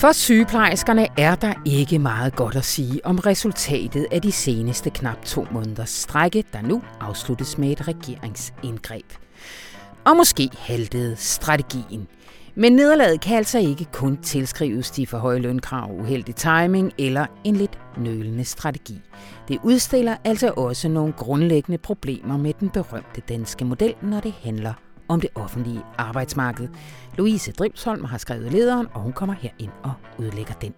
For sygeplejerskerne er der ikke meget godt at sige om resultatet af de seneste knap to måneders strække, der nu afsluttes med et regeringsindgreb. Og måske haltede strategien. Men nederlaget kan altså ikke kun tilskrives de for høje lønkrav, uheldig timing eller en lidt nølende strategi. Det udstiller altså også nogle grundlæggende problemer med den berømte danske model, når det handler om det offentlige arbejdsmarked. Louise Dribsholm har skrevet lederen, og hun kommer her ind og udlægger den.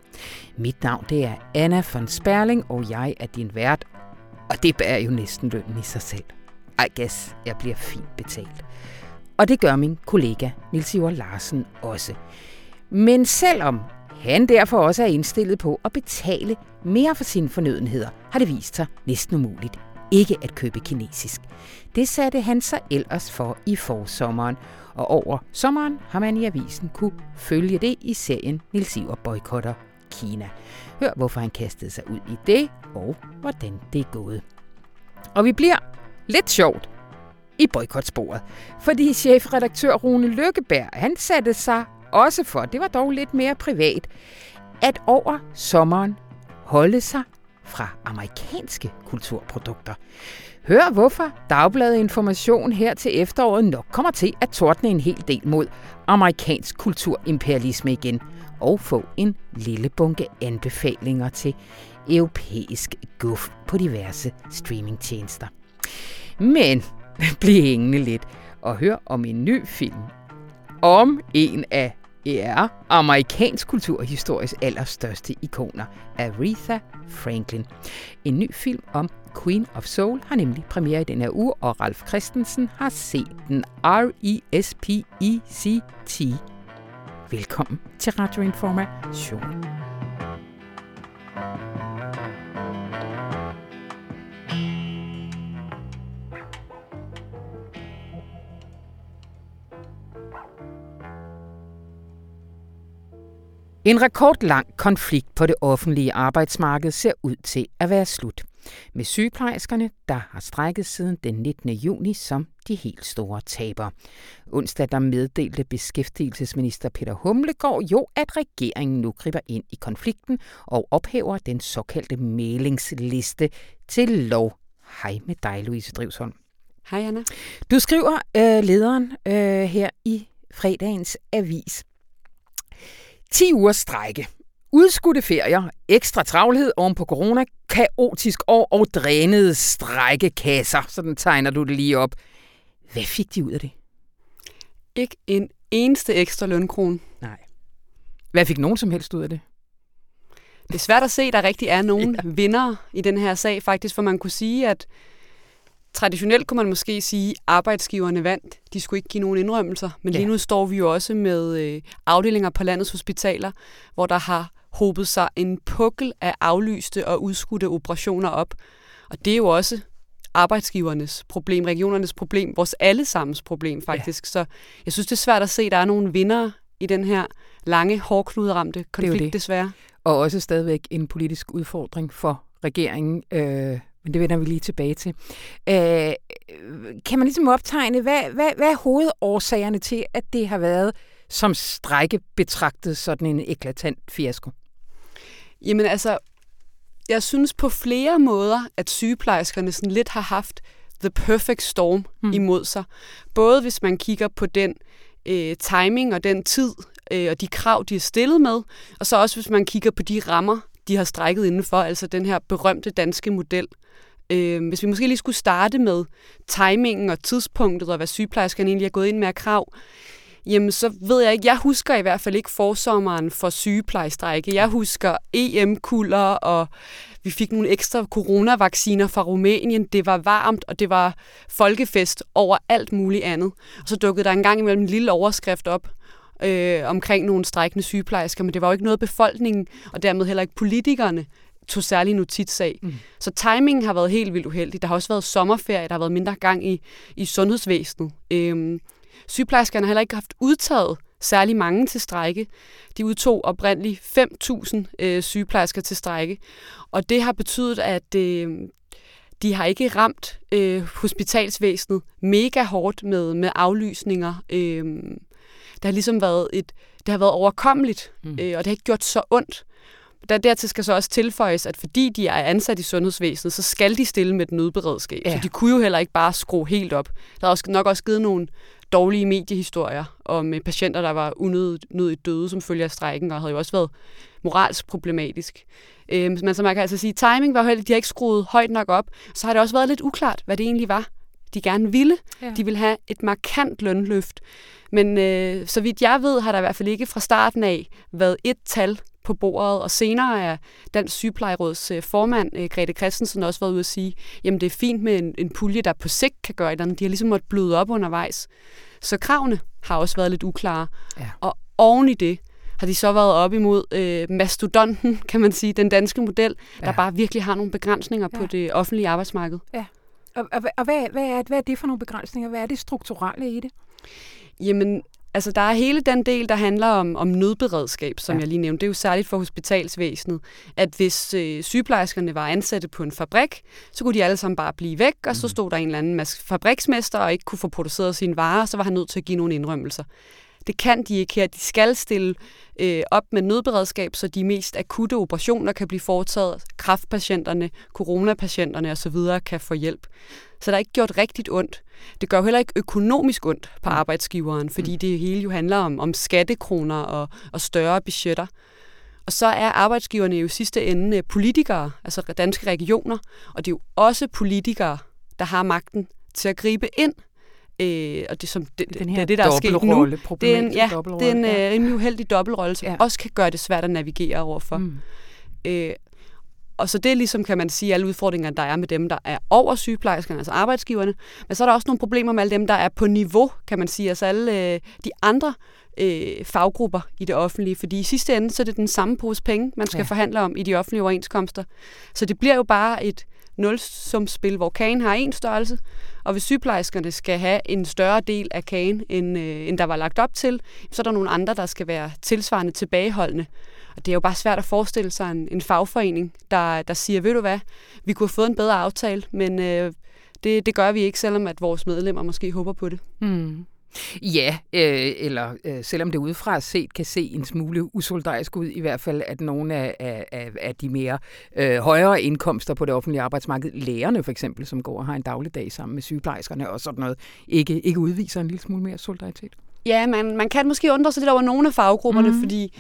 Mit navn det er Anna von Sperling, og jeg er din vært, og det bærer jo næsten lønnen i sig selv. I guess, jeg bliver fint betalt. Og det gør min kollega Nils Iver Larsen også. Men selvom han derfor også er indstillet på at betale mere for sine fornødenheder, har det vist sig næsten umuligt ikke at købe kinesisk. Det satte han sig ellers for i forsommeren, og over sommeren har man i avisen kunne følge det i serien Nils Iver boykotter Kina. Hør, hvorfor han kastede sig ud i det, og hvordan det er gået. Og vi bliver lidt sjovt i boykotsporet, fordi chefredaktør Rune Lykkeberg, han satte sig også for, det var dog lidt mere privat, at over sommeren holde sig fra amerikanske kulturprodukter. Hør hvorfor Dagbladet Information her til efteråret nok kommer til at tordne en hel del mod amerikansk kulturimperialisme igen, og få en lille bunke anbefalinger til europæisk guf på diverse streamingtjenester. Men bliv hængende lidt og hør om en ny film om en af er amerikansk kulturhistories allerstørste ikoner, Aretha Franklin. En ny film om Queen of Soul har nemlig premiere i den her uge, og Ralf Christensen har set den R-E-S-P-E-C-T. Velkommen til Radio Information. En rekordlang konflikt på det offentlige arbejdsmarked ser ud til at være slut. Med sygeplejerskerne, der har strækket siden den 19. juni som de helt store taber. Onsdag der meddelte beskæftigelsesminister Peter Humlegård jo, at regeringen nu griber ind i konflikten og ophæver den såkaldte mailingsliste til lov. Hej med dig, Louise Drivsholm. Hej, Anna. Du skriver øh, lederen øh, her i fredagens avis. 10 ugers strække, udskudte ferier, ekstra travlhed oven på corona, kaotisk år og drænede strækkekasser. Sådan tegner du det lige op. Hvad fik de ud af det? Ikke en eneste ekstra lønkrone. Nej. Hvad fik nogen som helst ud af det? Det er svært at se, at der rigtig er nogen ja. vinder i den her sag faktisk, for man kunne sige, at Traditionelt kunne man måske sige, at arbejdsgiverne vandt. De skulle ikke give nogen indrømmelser. Men ja. lige nu står vi jo også med øh, afdelinger på landets hospitaler, hvor der har hobet sig en pukkel af aflyste og udskudte operationer op. Og det er jo også arbejdsgivernes problem, regionernes problem, vores allesammens problem faktisk. Ja. Så jeg synes, det er svært at se, at der er nogle vinder i den her lange, hårdknuderamte konflikt, det det. desværre. Og også stadigvæk en politisk udfordring for regeringen. Øh men det vender vi lige tilbage til. Øh, kan man ligesom optegne, hvad, hvad, hvad er hovedårsagerne til, at det har været som strække betragtet sådan en eklatant fiasko? Jamen altså, jeg synes på flere måder, at sygeplejerskerne sådan lidt har haft the perfect storm mm. imod sig. Både hvis man kigger på den øh, timing og den tid øh, og de krav, de er stillet med, og så også hvis man kigger på de rammer, de har strækket indenfor, altså den her berømte danske model. Øh, hvis vi måske lige skulle starte med timingen og tidspunktet, og hvad sygeplejerskerne egentlig er gået ind med af krav, jamen så ved jeg ikke, jeg husker i hvert fald ikke forsommeren for sygeplejestrække. Jeg husker EM-kulder, og vi fik nogle ekstra coronavacciner fra Rumænien. Det var varmt, og det var folkefest over alt muligt andet. Og så dukkede der en gang imellem en lille overskrift op, øh, omkring nogle strækkende sygeplejersker, men det var jo ikke noget befolkningen, og dermed heller ikke politikerne, tog særlig notits af. Mm. Så timingen har været helt vildt uheldig. Der har også været sommerferie, der har været mindre gang i, i sundhedsvæsenet. Øhm, sygeplejerskerne har heller ikke haft udtaget særlig mange til strække. De udtog oprindeligt 5.000 øh, sygeplejersker til strække, og det har betydet, at øh, de har ikke ramt øh, hospitalsvæsenet mega hårdt med, med aflysninger. Øh, det har ligesom været et, det har været overkommeligt, mm. øh, og det har ikke gjort så ondt. Der, dertil skal så også tilføjes, at fordi de er ansat i sundhedsvæsenet, så skal de stille med et nødberedskab. Ja. Så de kunne jo heller ikke bare skrue helt op. Der er også, nok også givet nogle dårlige mediehistorier om patienter, der var unødigt døde som følge af strækken, og havde jo også været moralsk problematisk. Øh, men så man kan altså sige, at timing var heldig, de har ikke skruet højt nok op. Så har det også været lidt uklart, hvad det egentlig var, de gerne ville. Ja. De ville have et markant lønløft. Men øh, så vidt jeg ved, har der i hvert fald ikke fra starten af været et tal på bordet, og senere er Dansk Sygeplejeråds øh, formand, øh, Grete Christensen, også været ude at sige, jamen det er fint med en, en pulje, der på sigt kan gøre et. De har ligesom måttet bløde op undervejs. Så kravene har også været lidt uklare. Ja. Og oven i det, har de så været op imod øh, mastodonten, kan man sige, den danske model, ja. der bare virkelig har nogle begrænsninger ja. på det offentlige arbejdsmarked. Ja. Og, og, og hvad, hvad, er, hvad er det for nogle begrænsninger? Hvad er det strukturelle i det? Jamen, altså der er hele den del, der handler om, om nødberedskab, som ja. jeg lige nævnte. Det er jo særligt for hospitalsvæsenet, at hvis øh, sygeplejerskerne var ansatte på en fabrik, så kunne de alle sammen bare blive væk, og så mm. stod der en eller anden fabriksmester og ikke kunne få produceret sine varer, så var han nødt til at give nogle indrømmelser. Det kan de ikke her. De skal stille øh, op med nødberedskab, så de mest akutte operationer kan blive foretaget. Kraftpatienterne, coronapatienterne osv. kan få hjælp. Så der er ikke gjort rigtigt ondt. Det gør jo heller ikke økonomisk ondt på mm. arbejdsgiveren, fordi mm. det hele jo handler om, om skattekroner og, og større budgetter. Og så er arbejdsgiverne jo i sidste ende politikere, altså danske regioner, og det er jo også politikere, der har magten til at gribe ind Øh, og det, som det, den her det, det der er sket nu, det er en, ja, det er en, ja. en uheldig dobbeltrolle, som ja. også kan gøre det svært at navigere overfor. Mm. Øh, og så det er ligesom, kan man sige, alle udfordringer, der er med dem, der er over sygeplejerskerne, altså arbejdsgiverne. Men så er der også nogle problemer med alle dem, der er på niveau, kan man sige, altså alle øh, de andre øh, faggrupper i det offentlige. Fordi i sidste ende, så er det den samme pose penge, man skal ja. forhandle om i de offentlige overenskomster. Så det bliver jo bare et nulsumspil, hvor kagen har en størrelse, og hvis sygeplejerskerne skal have en større del af kagen, end, øh, end der var lagt op til, så er der nogle andre, der skal være tilsvarende tilbageholdende. Og det er jo bare svært at forestille sig en, en fagforening, der, der siger, ved du hvad, vi kunne have fået en bedre aftale, men øh, det, det gør vi ikke, selvom at vores medlemmer måske håber på det. Mm. Ja, øh, eller øh, selvom det udefra set kan se en smule usolidarisk ud, i hvert fald at nogle af, af, af de mere øh, højere indkomster på det offentlige arbejdsmarked, lærerne for eksempel, som går og har en dagligdag sammen med sygeplejerskerne og sådan noget, ikke, ikke udviser en lille smule mere solidaritet. Ja, man, man kan måske undre sig lidt over nogle af faggrupperne, mm. fordi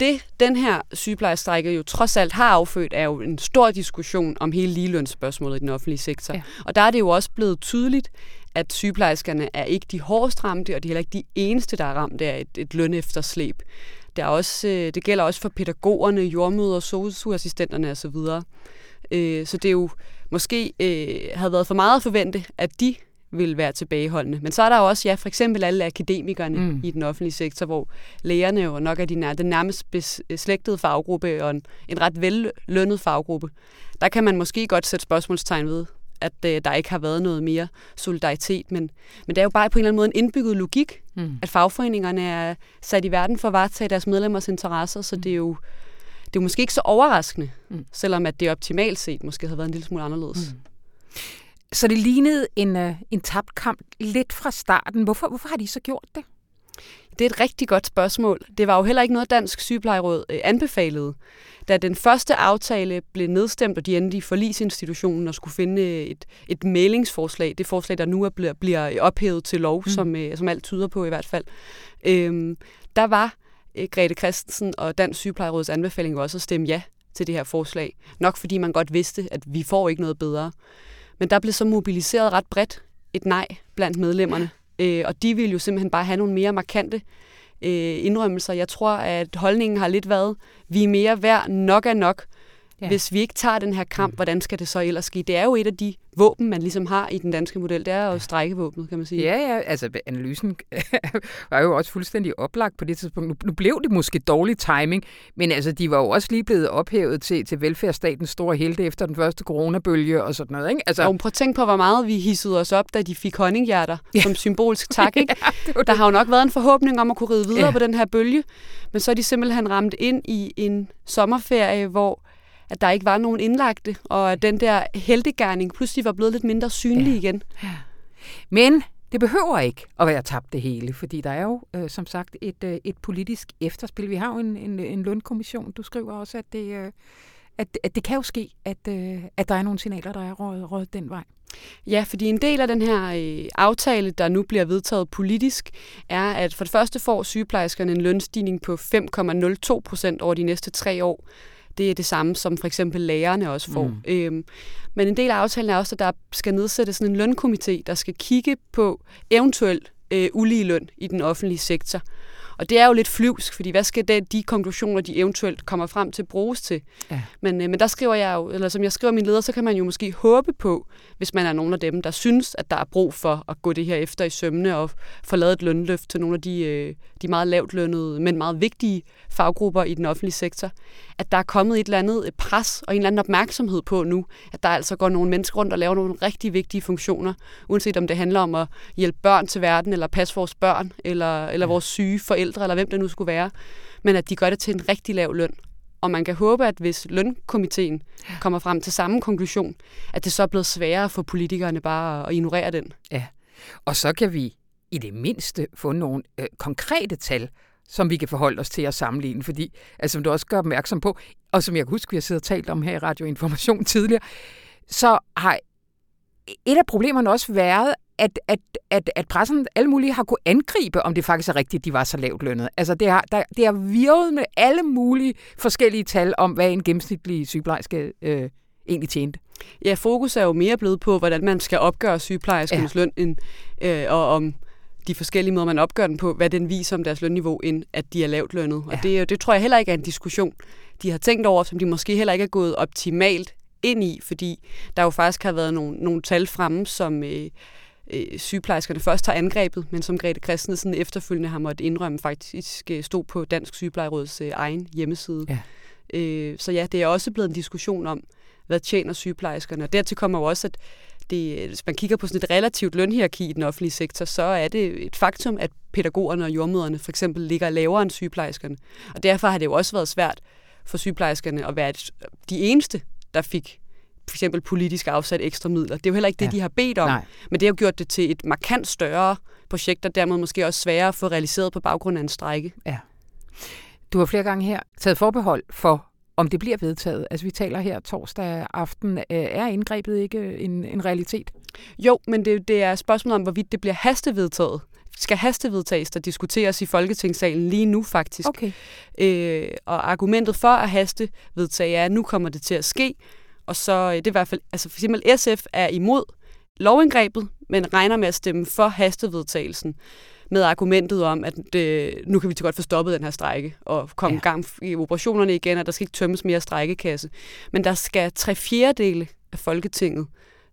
det, den her sygeplejestrække jo trods alt har affødt, er jo en stor diskussion om hele ligelønsspørgsmålet i den offentlige sektor. Ja. Og der er det jo også blevet tydeligt, at sygeplejerskerne er ikke de hårdest ramte, og de er heller ikke de eneste, der er ramt af et, et lønefterslæb. Det, er også, øh, det gælder også for pædagogerne, jordmøder, sosu-assistenterne osv. Øh, så det er jo måske øh, havde været for meget at forvente, at de vil være tilbageholdende. Men så er der jo også, ja, for eksempel alle akademikerne mm. i den offentlige sektor, hvor lægerne jo nok er de nær, den nærmest beslægtede faggruppe og en, en ret vellønnet faggruppe. Der kan man måske godt sætte spørgsmålstegn ved, at øh, der ikke har været noget mere solidaritet. Men, men det er jo bare på en eller anden måde en indbygget logik, mm. at fagforeningerne er sat i verden for at varetage deres medlemmers interesser, så mm. det er jo det er jo måske ikke så overraskende, mm. selvom at det optimalt set måske havde været en lille smule anderledes. Mm. Så det lignede en, uh, en tabt kamp lidt fra starten. Hvorfor, hvorfor har de så gjort det? Det er et rigtig godt spørgsmål. Det var jo heller ikke noget, Dansk Sygeplejeråd øh, anbefalede. Da den første aftale blev nedstemt, og de endte i forlisinstitutionen og skulle finde et, et mailingsforslag, det forslag, der nu er, bliver, bliver ophævet til lov, mm. som, øh, som alt tyder på i hvert fald, øhm, der var øh, Grete Christensen og Dansk Sygeplejeråds anbefaling også at stemme ja til det her forslag. Nok fordi man godt vidste, at vi får ikke noget bedre. Men der blev så mobiliseret ret bredt et nej blandt medlemmerne. Øh, og de vil jo simpelthen bare have nogle mere markante øh, indrømmelser. Jeg tror, at holdningen har lidt været, vi er mere værd, nok er nok. Ja. Hvis vi ikke tager den her kamp, mm. hvordan skal det så ellers ske? Det er jo et af de våben, man ligesom har i den danske model. Det er jo strækkevåbnet, kan man sige. Ja, ja. Altså, analysen var jo også fuldstændig oplagt på det tidspunkt. Nu, nu blev det måske dårlig timing, men altså, de var jo også lige blevet ophævet til, til velfærdsstatens store helte efter den første coronabølge og sådan noget. Ikke? Altså, og prøv at tænke på, hvor meget vi hissede os op, da de fik honninghjerter ja. som symbolsk tak. Ikke? ja, Der har jo nok været en forhåbning om at kunne ride videre ja. på den her bølge, men så er de simpelthen ramt ind i en sommerferie, hvor at der ikke var nogen indlagte, og at den der heldegærning pludselig var blevet lidt mindre synlig ja. igen. Ja. Men det behøver ikke at være tabt det hele, fordi der er jo øh, som sagt et, øh, et politisk efterspil. Vi har jo en, en, en lønkommission. Du skriver også, at det, øh, at, at det kan jo ske, at, øh, at der er nogle signaler, der er røget, røget den vej. Ja, fordi en del af den her øh, aftale, der nu bliver vedtaget politisk, er, at for det første får sygeplejerskerne en lønstigning på 5,02 procent over de næste tre år. Det er det samme, som for eksempel lærerne også får. Mm. Øhm, men en del af aftalen er også, at der skal nedsættes sådan en lønkomité, der skal kigge på eventuel øh, ulige løn i den offentlige sektor. Og det er jo lidt flyvsk, fordi hvad skal det, de konklusioner, de eventuelt kommer frem til, bruges til? Ja. Men, øh, men der skriver jeg jo, eller som jeg skriver min leder, så kan man jo måske håbe på, hvis man er nogen af dem, der synes, at der er brug for at gå det her efter i sømne og få lavet et lønløft til nogle af de, øh, de meget lavt lønnede, men meget vigtige faggrupper i den offentlige sektor, at der er kommet et eller andet pres og en eller anden opmærksomhed på nu, at der altså går nogle mennesker rundt og laver nogle rigtig vigtige funktioner, uanset om det handler om at hjælpe børn til verden, eller passe vores børn, eller, eller vores syge forældre, eller hvem det nu skulle være, men at de gør det til en rigtig lav løn. Og man kan håbe, at hvis lønkomiteen kommer frem til samme konklusion, at det så er blevet sværere for politikerne bare at ignorere den. Ja, og så kan vi i det mindste få nogle øh, konkrete tal, som vi kan forholde os til at sammenligne. Fordi, altså, som du også gør opmærksom på, og som jeg kan huske, vi har siddet og talt om her i Radio Information tidligere, så har et af problemerne også været, at, at, at, at pressen alle mulige har kunne angribe, om det faktisk er rigtigt, at de var så lavt lønnet. Altså det har, der, det har virret med alle mulige forskellige tal om, hvad en gennemsnitlig sygeplejerske øh, egentlig tjente. Ja, fokus er jo mere blevet på, hvordan man skal opgøre sygeplejerskernes ja. løn, end, øh, og om de forskellige måder, man opgør den på, hvad den viser om deres lønniveau, end at de er lavt lønnet. Ja. Og det, det tror jeg heller ikke er en diskussion, de har tænkt over, som de måske heller ikke er gået optimalt ind i, fordi der jo faktisk har været nogle, nogle tal fremme, som øh, øh, sygeplejerskerne først har angrebet, men som Grete Christensen efterfølgende har måttet indrømme faktisk øh, stod på Dansk Sygeplejeråds øh, egen hjemmeside. Ja. Øh, så ja, det er også blevet en diskussion om, hvad tjener sygeplejerskerne. Og dertil kommer jo også, at det, hvis man kigger på sådan et relativt lønhierarki i den offentlige sektor, så er det et faktum, at pædagogerne og jordmøderne for eksempel ligger lavere end sygeplejerskerne. Og derfor har det jo også været svært for sygeplejerskerne at være de eneste, der fik for eksempel politisk afsat ekstra midler. Det er jo heller ikke det, ja. de har bedt om, Nej. men det har gjort det til et markant større projekt, og dermed måske også sværere at få realiseret på baggrund af en strække. Ja. Du har flere gange her taget forbehold for, om det bliver vedtaget. Altså vi taler her torsdag aften. Er indgrebet ikke en, en realitet? Jo, men det, det er spørgsmålet om, hvorvidt det bliver hastevedtaget skal hastevedtages, der diskuteres i Folketingssalen lige nu faktisk. Okay. Øh, og argumentet for at hastevedtage er, at nu kommer det til at ske, og så øh, det er i hvert fald, altså for eksempel SF er imod lovindgrebet, men regner med at stemme for hastevedtagelsen med argumentet om, at det, nu kan vi til godt få stoppet den her strække og komme ja. gang i operationerne igen, og der skal ikke tømmes mere strækkekasse. Men der skal tre fjerdedele af Folketinget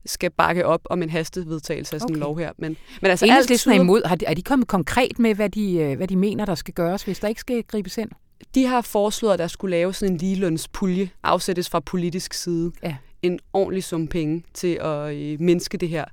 skal bakke op om en hastevedtagelse af sådan okay. en lov her. Men, men altså alt tyder... er imod. Har de, er de kommet konkret med, hvad de, øh, hvad de mener, der skal gøres, hvis der ikke skal gribes ind? De har foreslået, at der skulle lave sådan en ligelønspulje, afsættes fra politisk side. Ja. En ordentlig sum penge til at øh, mindske det her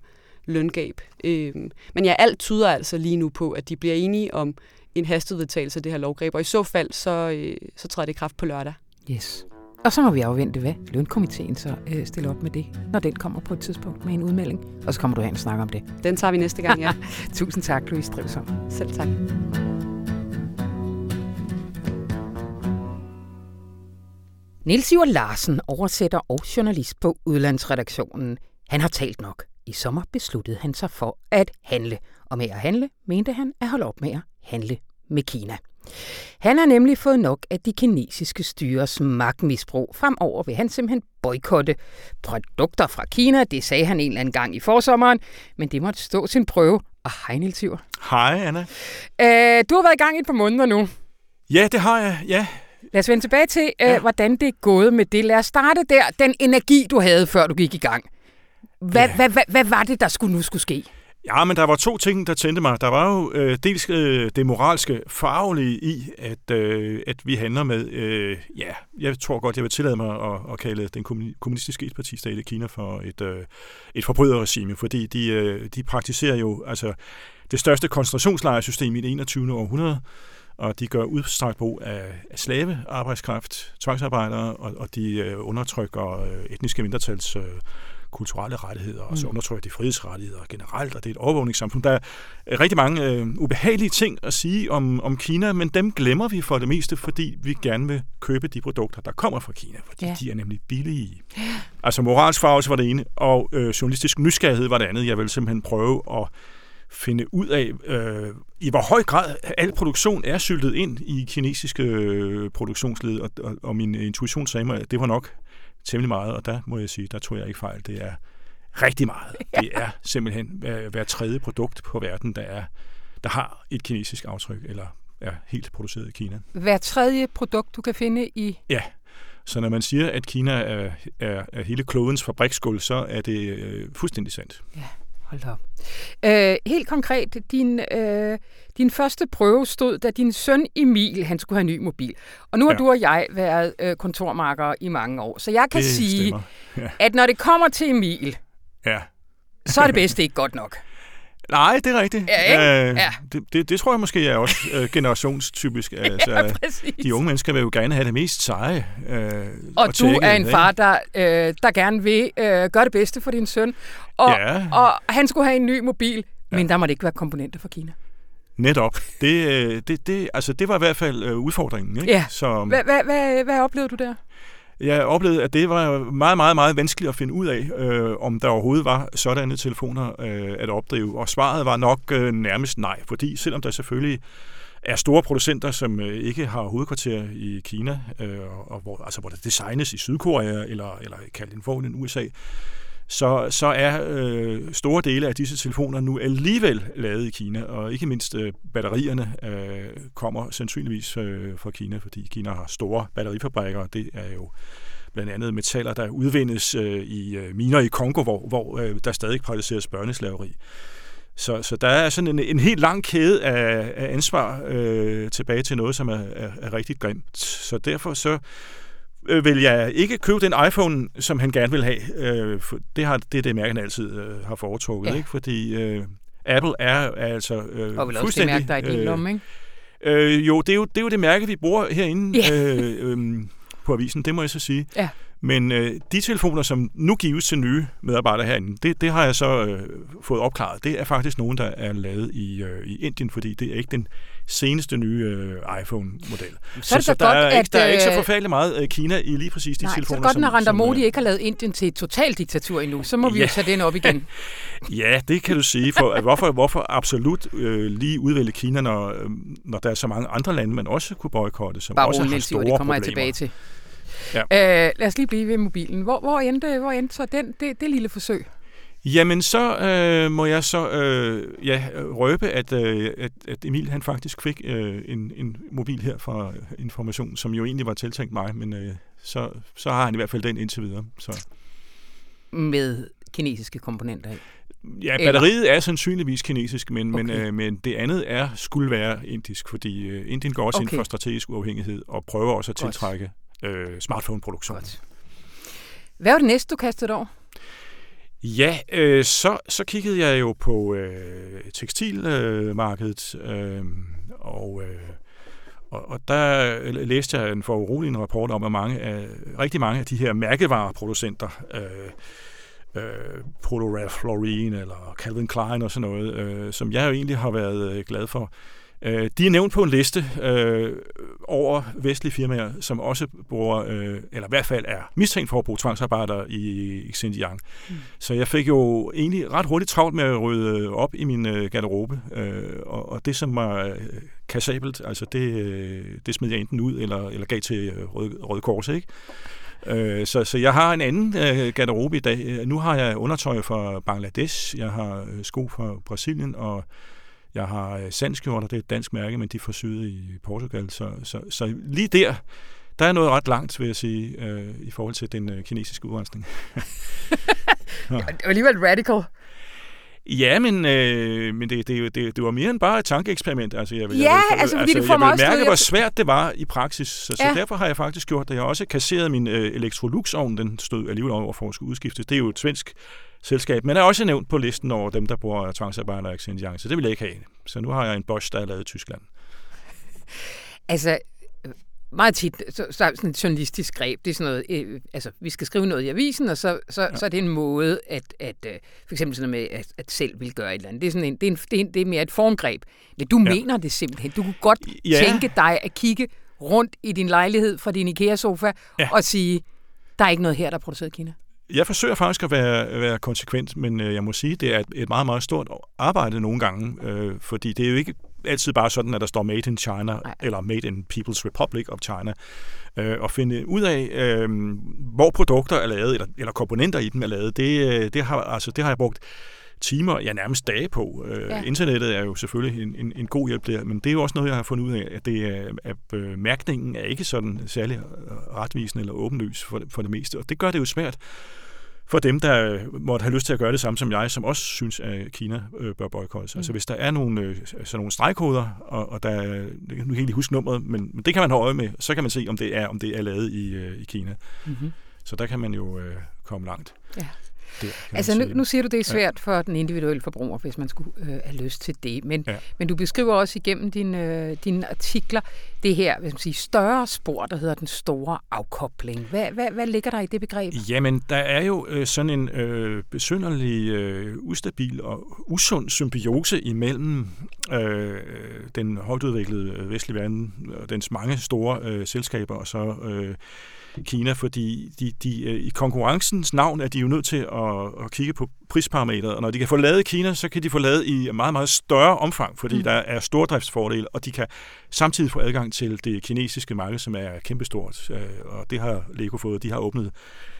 løngab. Øh, men ja, alt tyder altså lige nu på, at de bliver enige om en hastevedtagelse af det her lovgreb, og i så fald, så, øh, så træder det i kraft på lørdag. Yes. Og så må vi afvente, hvad lønkomiteen så øh, stiller op med det, når den kommer på et tidspunkt med en udmelding. Og så kommer du hen og snakker om det. Den tager vi næste gang, ja. Tusind tak, Louise Drivsom. Selv tak. Niels Iver Larsen, oversætter og journalist på Udlandsredaktionen. Han har talt nok. I sommer besluttede han sig for at handle. Og med at handle, mente han at holde op med at handle med Kina. Han har nemlig fået nok af de kinesiske styres magtmisbrug. Fremover vil han simpelthen boykotte produkter fra Kina. Det sagde han en eller anden gang i forsommeren, men det måtte stå sin prøve. Og hej Niels. Hej Anna. Øh, du har været i gang i et par måneder nu. Ja, det har jeg. Ja, Lad os vende tilbage til, øh, ja. hvordan det er gået med det. Lad os starte der. Den energi, du havde, før du gik i gang. Hvad, ja. hvad, hvad, hvad var det, der skulle nu skulle ske? Ja, men der var to ting, der tændte mig. Der var jo øh, dels øh, det moralske farvelige i, at, øh, at vi handler med, øh, ja, jeg tror godt, jeg vil tillade mig at, at kalde den kommunistiske etpartistat i Kina for et, øh, et forbryderregime, fordi de, øh, de praktiserer jo altså det største koncentrationslejrsystem i det 21. århundrede, og de gør udstrakt brug af, af slavearbejdskraft, tvangsarbejdere, og, og de øh, undertrykker øh, etniske mindretals øh, kulturelle rettigheder, og så mm. undertrykker de frihedsrettigheder generelt, og det er et overvågningssamfund. Der er rigtig mange øh, ubehagelige ting at sige om, om Kina, men dem glemmer vi for det meste, fordi vi gerne vil købe de produkter, der kommer fra Kina, fordi ja. de er nemlig billige. Altså moralsk farvelse var det ene, og øh, journalistisk nysgerrighed var det andet. Jeg vil simpelthen prøve at finde ud af, øh, i hvor høj grad al produktion er syltet ind i kinesiske øh, produktionsled, og, og, og min intuition sagde mig, at det var nok temmelig meget, og der må jeg sige, der tror jeg ikke fejl. Det er rigtig meget. Det er simpelthen hver, hver tredje produkt på verden, der, er, der har et kinesisk aftryk, eller er helt produceret i Kina. Hver tredje produkt, du kan finde i... Ja, så når man siger, at Kina er, er, er hele klodens fabriksgulv, så er det øh, fuldstændig sandt. Ja. Hold op. Øh, helt konkret, din, øh, din første prøve stod, da din søn Emil, han skulle have en ny mobil. Og nu har ja. du og jeg været øh, kontormarkere i mange år, så jeg kan det sige, ja. at når det kommer til Emil, ja. så er det bedste ikke godt nok. Nej, det er rigtigt. Ja, øh, ja. Det, det, det tror jeg måske er også øh, generationstypisk. Altså, ja, præcis. De unge mennesker vil jo gerne have det mest seje. Øh, og, og du er en far, der, øh, der gerne vil øh, gøre det bedste for din søn. Og, ja. og han skulle have en ny mobil, ja. men der må det ikke være komponenter fra Kina. Netop. Det, øh, det, det, altså, det var i hvert fald øh, udfordringen. Ikke? Ja. Så, hvad, hvad, hvad, hvad oplevede du der? Jeg oplevede, at det var meget, meget, meget vanskeligt at finde ud af, øh, om der overhovedet var sådanne telefoner øh, at opdrive. Og svaret var nok øh, nærmest nej, fordi selvom der selvfølgelig er store producenter, som øh, ikke har hovedkvarter i Kina, øh, og hvor, altså, hvor det designes i Sydkorea eller, eller i Kalifornien, USA, så, så er øh, store dele af disse telefoner nu alligevel lavet i Kina, og ikke mindst øh, batterierne øh, kommer sandsynligvis øh, fra Kina, fordi Kina har store batterifabrikker, og det er jo blandt andet metaller, der udvindes øh, i øh, miner i Kongo, hvor, hvor øh, der stadig praktiseres børneslaveri. Så, så der er sådan en, en helt lang kæde af, af ansvar øh, tilbage til noget, som er, er, er rigtig grimt. Så derfor så øh, vil jeg ikke købe den iPhone, som han gerne vil have. Øh, for det, har, det er det, mærke, han altid øh, har foretrukket. Ja. Ikke? Fordi øh, Apple er, er altså øh, Og vil også det mærke, der er i din øh, lomme, ikke? Øh, jo, det er jo, det er jo det mærke, vi bruger herinde ja. øh, øh, på avisen, det må jeg så sige. Ja. Men øh, de telefoner, som nu gives til nye medarbejdere herinde, det, det har jeg så øh, fået opklaret. Det er faktisk nogen, der er lavet i, øh, i Indien, fordi det er ikke den seneste nye øh, iPhone-model. Så, så, så, der, godt, er ikke, der er ikke så øh, forfærdeligt meget øh, Kina i lige præcis de nej, telefoner. så godt, når Randa Modi øh, ikke har lavet Indien til et totalt diktatur endnu. Så må vi ja. jo tage den op igen. ja, det kan du sige. For, hvorfor, hvorfor absolut øh, lige udvælge Kina, når, øh, når der er så mange andre lande, man også kunne boykotte, som Bare også har store det kommer problemer. jeg tilbage til. Ja. Øh, lad os lige blive ved mobilen. Hvor, hvor, endte, hvor endte så den, det, det lille forsøg? Jamen, så øh, må jeg så øh, ja, røbe, at, øh, at, at Emil han faktisk fik øh, en, en mobil her fra Information, som jo egentlig var tiltænkt mig, men øh, så, så har han i hvert fald den indtil videre. Så. Med kinesiske komponenter i? Ja, batteriet er sandsynligvis kinesisk, men, okay. men, øh, men det andet er skulle være indisk, fordi øh, Indien går også okay. ind for strategisk uafhængighed og prøver også at tiltrække øh, smartphone-produktion. Godt. Hvad var det næste, du kastede over? Ja, øh, så, så kiggede jeg jo på øh, tekstilmarkedet, øh, og, øh, og, og der øh, læste jeg en foruroligende rapport om, at mange af, rigtig mange af de her mærkevareproducenter, øh, øh, Polo Ralph Lauren eller Calvin Klein og sådan noget, øh, som jeg jo egentlig har været øh, glad for, Øh, de er nævnt på en liste øh, over vestlige firmaer, som også bruger, øh, eller i hvert fald er mistænkt for at bruge tvangsarbejder i Xinjiang. Mm. Så jeg fik jo egentlig ret hurtigt travlt med at rydde op i min øh, garderobe, øh, og, og det som var øh, kassabelt, altså det, øh, det smed jeg enten ud eller, eller gav til øh, Røde, Røde Kors, ikke? Øh, så, så jeg har en anden øh, garderobe i dag. Nu har jeg undertøj fra Bangladesh, jeg har øh, sko fra Brasilien, og jeg har øh, sandskjorter, det er et dansk mærke, men de er forsyet i Portugal. Så, så, så lige der, der er noget ret langt, vil jeg sige, øh, i forhold til den øh, kinesiske udrensning. ja. det var alligevel radical. Ja, men, øh, men det, det, det, det var mere end bare et tankeeksperiment. Altså, jeg, ja, jeg, altså, fordi altså, det får jeg mærke, hvor svært det var i praksis. Så, ja. så derfor har jeg faktisk gjort det. Jeg har også kasseret min øh, Electrolux-ovn. Den stod alligevel over for at skulle udskiftes. Det er jo et svensk selskab, men er også nævnt på listen over dem, der bruger i Xinjiang, så det vil jeg ikke have. Så nu har jeg en Bosch, der er lavet i Tyskland. Altså, meget tit så, så sådan et journalistisk greb. Det er sådan noget, øh, altså vi skal skrive noget i avisen, og så, så, ja. så er det en måde, at, at øh, for eksempel sådan noget med, at, at selv vil gøre et eller andet. Det er, sådan en, det er, en, det er, en, det er mere et formgreb. Men du ja. mener det simpelthen. Du kunne godt ja. tænke dig at kigge rundt i din lejlighed fra din IKEA-sofa ja. og sige, der er ikke noget her, der er produceret i Kina. Jeg forsøger faktisk at være, være konsekvent, men øh, jeg må sige, det er et, et meget, meget stort arbejde nogle gange, øh, fordi det er jo ikke altid bare sådan, at der står Made in China, Nej. eller Made in People's Republic of China, øh, og finde ud af, øh, hvor produkter er lavet, eller, eller komponenter i dem er lavet, det, øh, det, har, altså, det har jeg brugt timer, ja nærmest dage på. Øh, ja. Internettet er jo selvfølgelig en, en, en god hjælp der, men det er jo også noget, jeg har fundet ud af, at, det er, at øh, mærkningen er ikke sådan særlig retvisende eller åbenlys for, for det meste, og det gør det jo svært for dem, der måtte have lyst til at gøre det samme som jeg, som også synes, at Kina øh, bør boykottes. Mm. Altså hvis der er nogle, øh, sådan nogle stregkoder, og, og der, nu kan jeg ikke huske nummeret, men, men det kan man have øje med, så kan man se, om det er, om det er lavet i, øh, i Kina. Mm-hmm. Så der kan man jo øh, komme langt. Ja. Det, altså nu, nu siger du, det er svært ja. for den individuelle forbruger, hvis man skulle øh, have lyst til det. Men, ja. men du beskriver også igennem din, øh, dine artikler det her hvis man siger, større spor, der hedder den store afkobling. Hvad, hvad, hvad ligger der i det begreb? Jamen, der er jo øh, sådan en øh, besynderlig, øh, ustabil og usund symbiose imellem øh, den højtudviklede øh, vestlige verden og dens mange store øh, selskaber og så øh, Kina, fordi de, de, øh, i konkurrencens navn er de jo nødt til at, at kigge på prisparametret, og når de kan få lavet Kina, så kan de få lavet i meget, meget større omfang, fordi mm. der er stordriftsfordele, og de kan samtidig få adgang til det kinesiske marked, som er kæmpestort, øh, og det har Lego fået. De har åbnet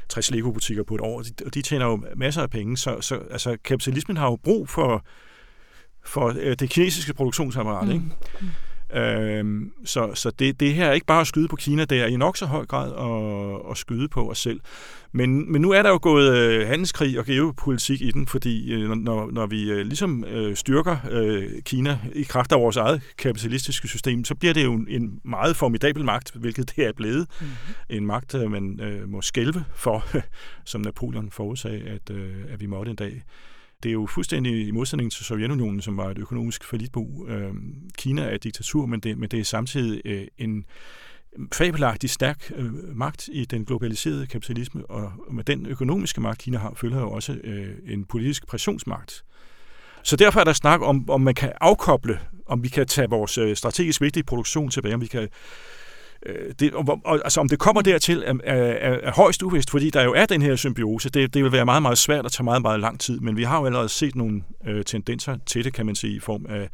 60 Lego-butikker på et år, og de tjener jo masser af penge, så, så altså, kapitalismen har jo brug for, for øh, det kinesiske produktionsapparat, mm. ikke? Øhm, så så det, det her er ikke bare at skyde på Kina, det er i nok så høj grad at, at skyde på os selv. Men, men nu er der jo gået øh, handelskrig og geopolitik i den, fordi øh, når, når vi øh, ligesom øh, styrker øh, Kina i kraft af vores eget kapitalistiske system, så bliver det jo en meget formidabel magt, hvilket det er blevet. Mm-hmm. En magt, øh, man øh, må skælve for, som Napoleon forudsagde, at, øh, at vi måtte en dag. Det er jo fuldstændig i modsætning til Sovjetunionen, som var et økonomisk forlitbo. Øh, Kina er et diktatur, men det, men det er samtidig øh, en fabelagtig stærk øh, magt i den globaliserede kapitalisme, og med den økonomiske magt, Kina har, følger jo også øh, en politisk pressionsmagt. Så derfor er der snak om, om man kan afkoble, om vi kan tage vores øh, strategisk vigtige produktion tilbage, om vi kan Øh, det, og, og, altså om det kommer dertil er, er, er højst uvist, fordi der jo er den her symbiose. Det, det vil være meget, meget svært at tage meget, meget lang tid, men vi har jo allerede set nogle øh, tendenser til det, kan man sige, i form af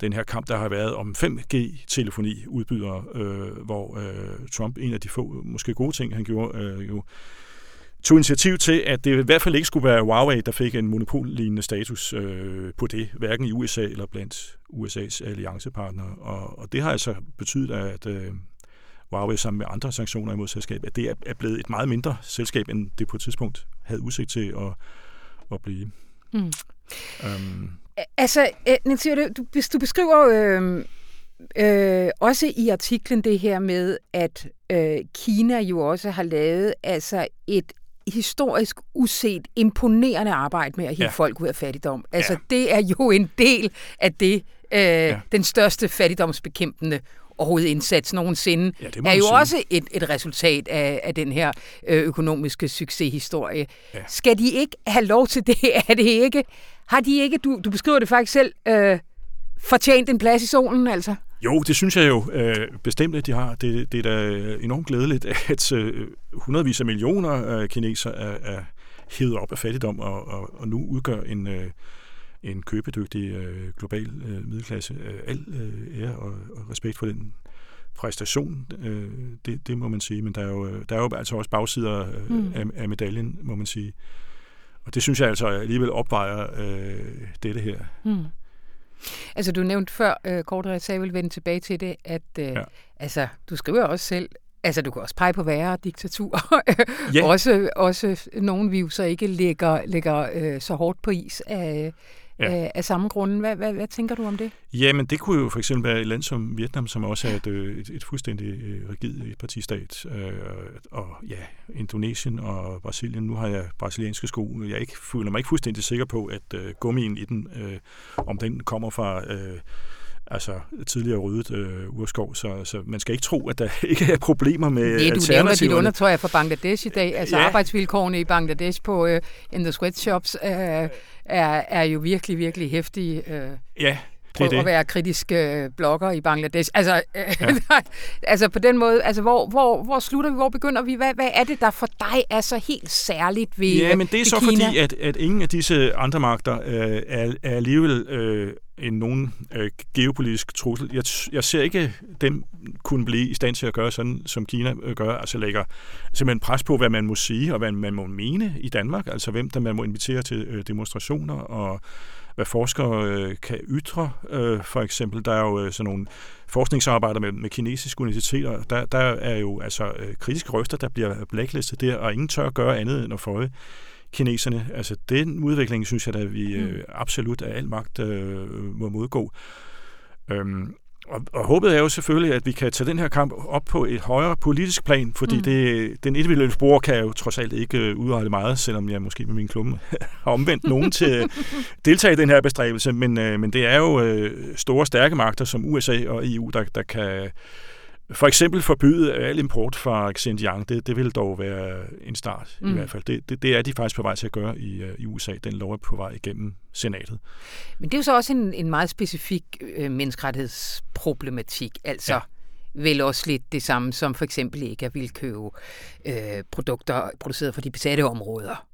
den her kamp, der har været om 5G-telefoni udbydere, øh, hvor øh, Trump, en af de få måske gode ting, han gjorde, øh, jo tog initiativ til, at det i hvert fald ikke skulle være Huawei, der fik en monopollignende status øh, på det, hverken i USA eller blandt USA's alliancepartnere. Og, og det har altså betydet, at øh, Huawei sammen med andre sanktioner imod selskabet, at det er blevet et meget mindre selskab, end det på et tidspunkt havde udsigt til at, at blive. Mm. Um, altså, Nancy, du, du beskriver øh, øh, også i artiklen det her med, at øh, Kina jo også har lavet altså et historisk uset, imponerende arbejde med at hive ja. folk ud af fattigdom. Altså, ja. det er jo en del af det, øh, ja. den største fattigdomsbekæmpende overhovedet indsats nogensinde, ja, er jo sige. også et, et resultat af, af den her øh, økonomiske succeshistorie. Ja. Skal de ikke have lov til det? Er det ikke? Har de ikke, du, du beskriver det faktisk selv, øh, fortjent en plads i solen, altså? Jo, det synes jeg jo øh, bestemt, at de har. Det, det er da enormt glædeligt, at øh, hundredvis af millioner af kinesere er, er hævet op af fattigdom og, og, og nu udgør en, øh, en købedygtig øh, global øh, middelklasse. Øh, al øh, ære og, og respekt for den præstation, øh, det, det må man sige. Men der er jo, der er jo altså også bagsider øh, mm. af, af medaljen, må man sige. Og det synes jeg altså alligevel opvejer øh, dette her. Mm. Altså du nævnte før, øh, kort og jeg vil vende tilbage til det, at øh, ja. altså, du skriver også selv, Altså, du kan også pege på værre diktaturer. ja. også, også nogle vi jo så ikke lægger, lægger øh, så hårdt på is af, ja. øh, af samme grunde. Hvad, hvad, hvad tænker du om det? Jamen, det kunne jo for eksempel være et land som Vietnam, som også er et, øh, et, et fuldstændig øh, rigid partistat. Øh, og ja, Indonesien og Brasilien. Nu har jeg brasilianske sko. Jeg ikke, føler mig ikke fuldstændig sikker på, at øh, gummien i den, øh, om den kommer fra... Øh, altså tidligere ryddet øh, urskov, så, så man skal ikke tro, at der ikke er problemer med Nej, du nævner dit undertøj fra Bangladesh i dag. Altså ja. arbejdsvilkårene i Bangladesh på uh, in the sweatshops uh, er, er jo virkelig, virkelig hæftige. Uh, ja, det er det. at være kritiske blogger i Bangladesh. Altså, ja. altså på den måde, altså hvor, hvor, hvor slutter vi, hvor begynder vi? Hvad, hvad er det, der for dig er så helt særligt ved Ja, men det er så Kina? fordi, at, at ingen af disse andre magter øh, er, er alligevel øh, en nogen øh, geopolitisk trussel. Jeg, jeg ser ikke dem kunne blive i stand til at gøre sådan, som Kina øh, gør, altså lægger simpelthen pres på, hvad man må sige og hvad man må mene i Danmark, altså hvem der man må invitere til øh, demonstrationer og hvad forskere øh, kan ytre. Øh, for eksempel, der er jo øh, sådan nogle forskningsarbejder med, med kinesiske universiteter. Der, der er jo altså øh, kritiske røster, der bliver blacklistet der, og ingen tør gøre andet end at få kineserne. Altså den udvikling, synes jeg, at vi øh, mm. absolut af al magt øh, må modgå. Øhm, og, og håbet er jo selvfølgelig, at vi kan tage den her kamp op på et højere politisk plan, fordi mm. det, den individuelle spor kan jo trods alt ikke øh, udrette meget, selvom jeg måske med min klumme har omvendt nogen til at deltage i den her bestræbelse. Men, øh, men det er jo øh, store, stærke magter som USA og EU, der, der kan for eksempel forbyde al import fra Xinjiang, det, det vil dog være en start mm. i hvert fald. Det, det, det er de faktisk på vej til at gøre i, uh, i USA. Den lov er på vej igennem senatet. Men det er jo så også en, en meget specifik øh, menneskerettighedsproblematik. Altså ja. vel også lidt det samme som for eksempel ikke at ville købe øh, produkter produceret fra de besatte områder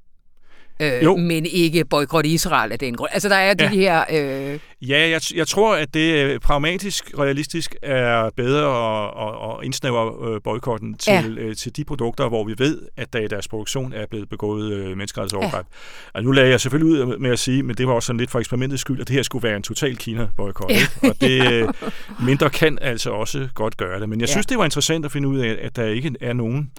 øh, jo. men ikke boykot Israel af den grund. Altså, der er de ja. her... Øh... Ja, jeg, jeg tror, at det øh, pragmatisk, realistisk er bedre at, at, indsnævre øh, boykotten til, ja. øh, til de produkter, hvor vi ved, at der i deres produktion er blevet begået øh, menneskerettighedsovergreb. Ja. Altså, nu lagde jeg selvfølgelig ud med at sige, men det var også sådan lidt for eksperimentets skyld, at det her skulle være en total Kina-boykot. Ja. Og det øh, mindre kan altså også godt gøre det. Men jeg synes, ja. det var interessant at finde ud af, at der ikke er nogen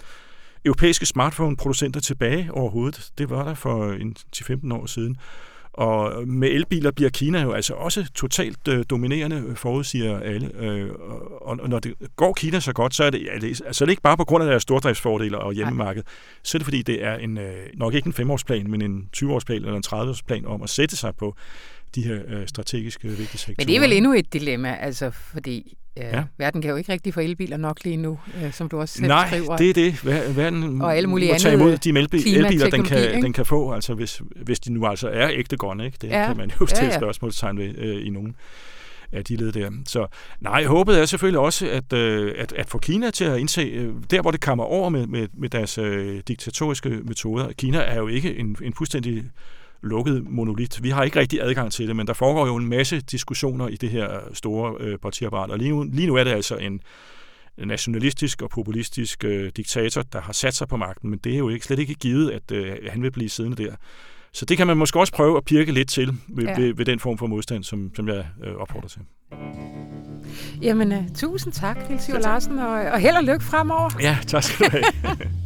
europæiske smartphone-producenter tilbage overhovedet. Det var der for en 10-15 år siden. Og med elbiler bliver Kina jo altså også totalt øh, dominerende, forudsiger alle. Øh, og, og når det går Kina så godt, så er det, er det, altså er det ikke bare på grund af deres stordriftsfordele og hjemmemarked. Så er det fordi, det er en, øh, nok ikke en femårsplan, men en 20-årsplan eller en 30-årsplan om at sætte sig på de her øh, strategiske vigtige sektorer. Men det er vel endnu et dilemma, altså fordi Ja. Verden kan jo ikke rigtig få elbiler nok lige nu, øh, som du også selv Nej, skriver. det er det. Verden og alle mulige må tage imod de elbiler, den kan, den kan få, altså hvis, hvis de nu altså er ægte grønne. Ikke? Det ja. kan man jo stille ja, ja. spørgsmålstegn ved øh, i nogen af de led der. Så nej, håbet er selvfølgelig også at, øh, at, at få Kina til at indse, øh, der hvor det kommer over med, med, med deres øh, diktatoriske metoder. Kina er jo ikke en, en fuldstændig lukket monolit. Vi har ikke rigtig adgang til det, men der foregår jo en masse diskussioner i det her store øh, partiapparat, og lige nu, lige nu er det altså en nationalistisk og populistisk øh, diktator, der har sat sig på magten, men det er jo ikke, slet ikke givet, at øh, han vil blive siddende der. Så det kan man måske også prøve at pirke lidt til ved, ja. ved, ved den form for modstand, som, som jeg øh, opfordrer til. Jamen, uh, tusind tak, Nils Larsen, og, og held og lykke fremover. Ja, tak skal du have.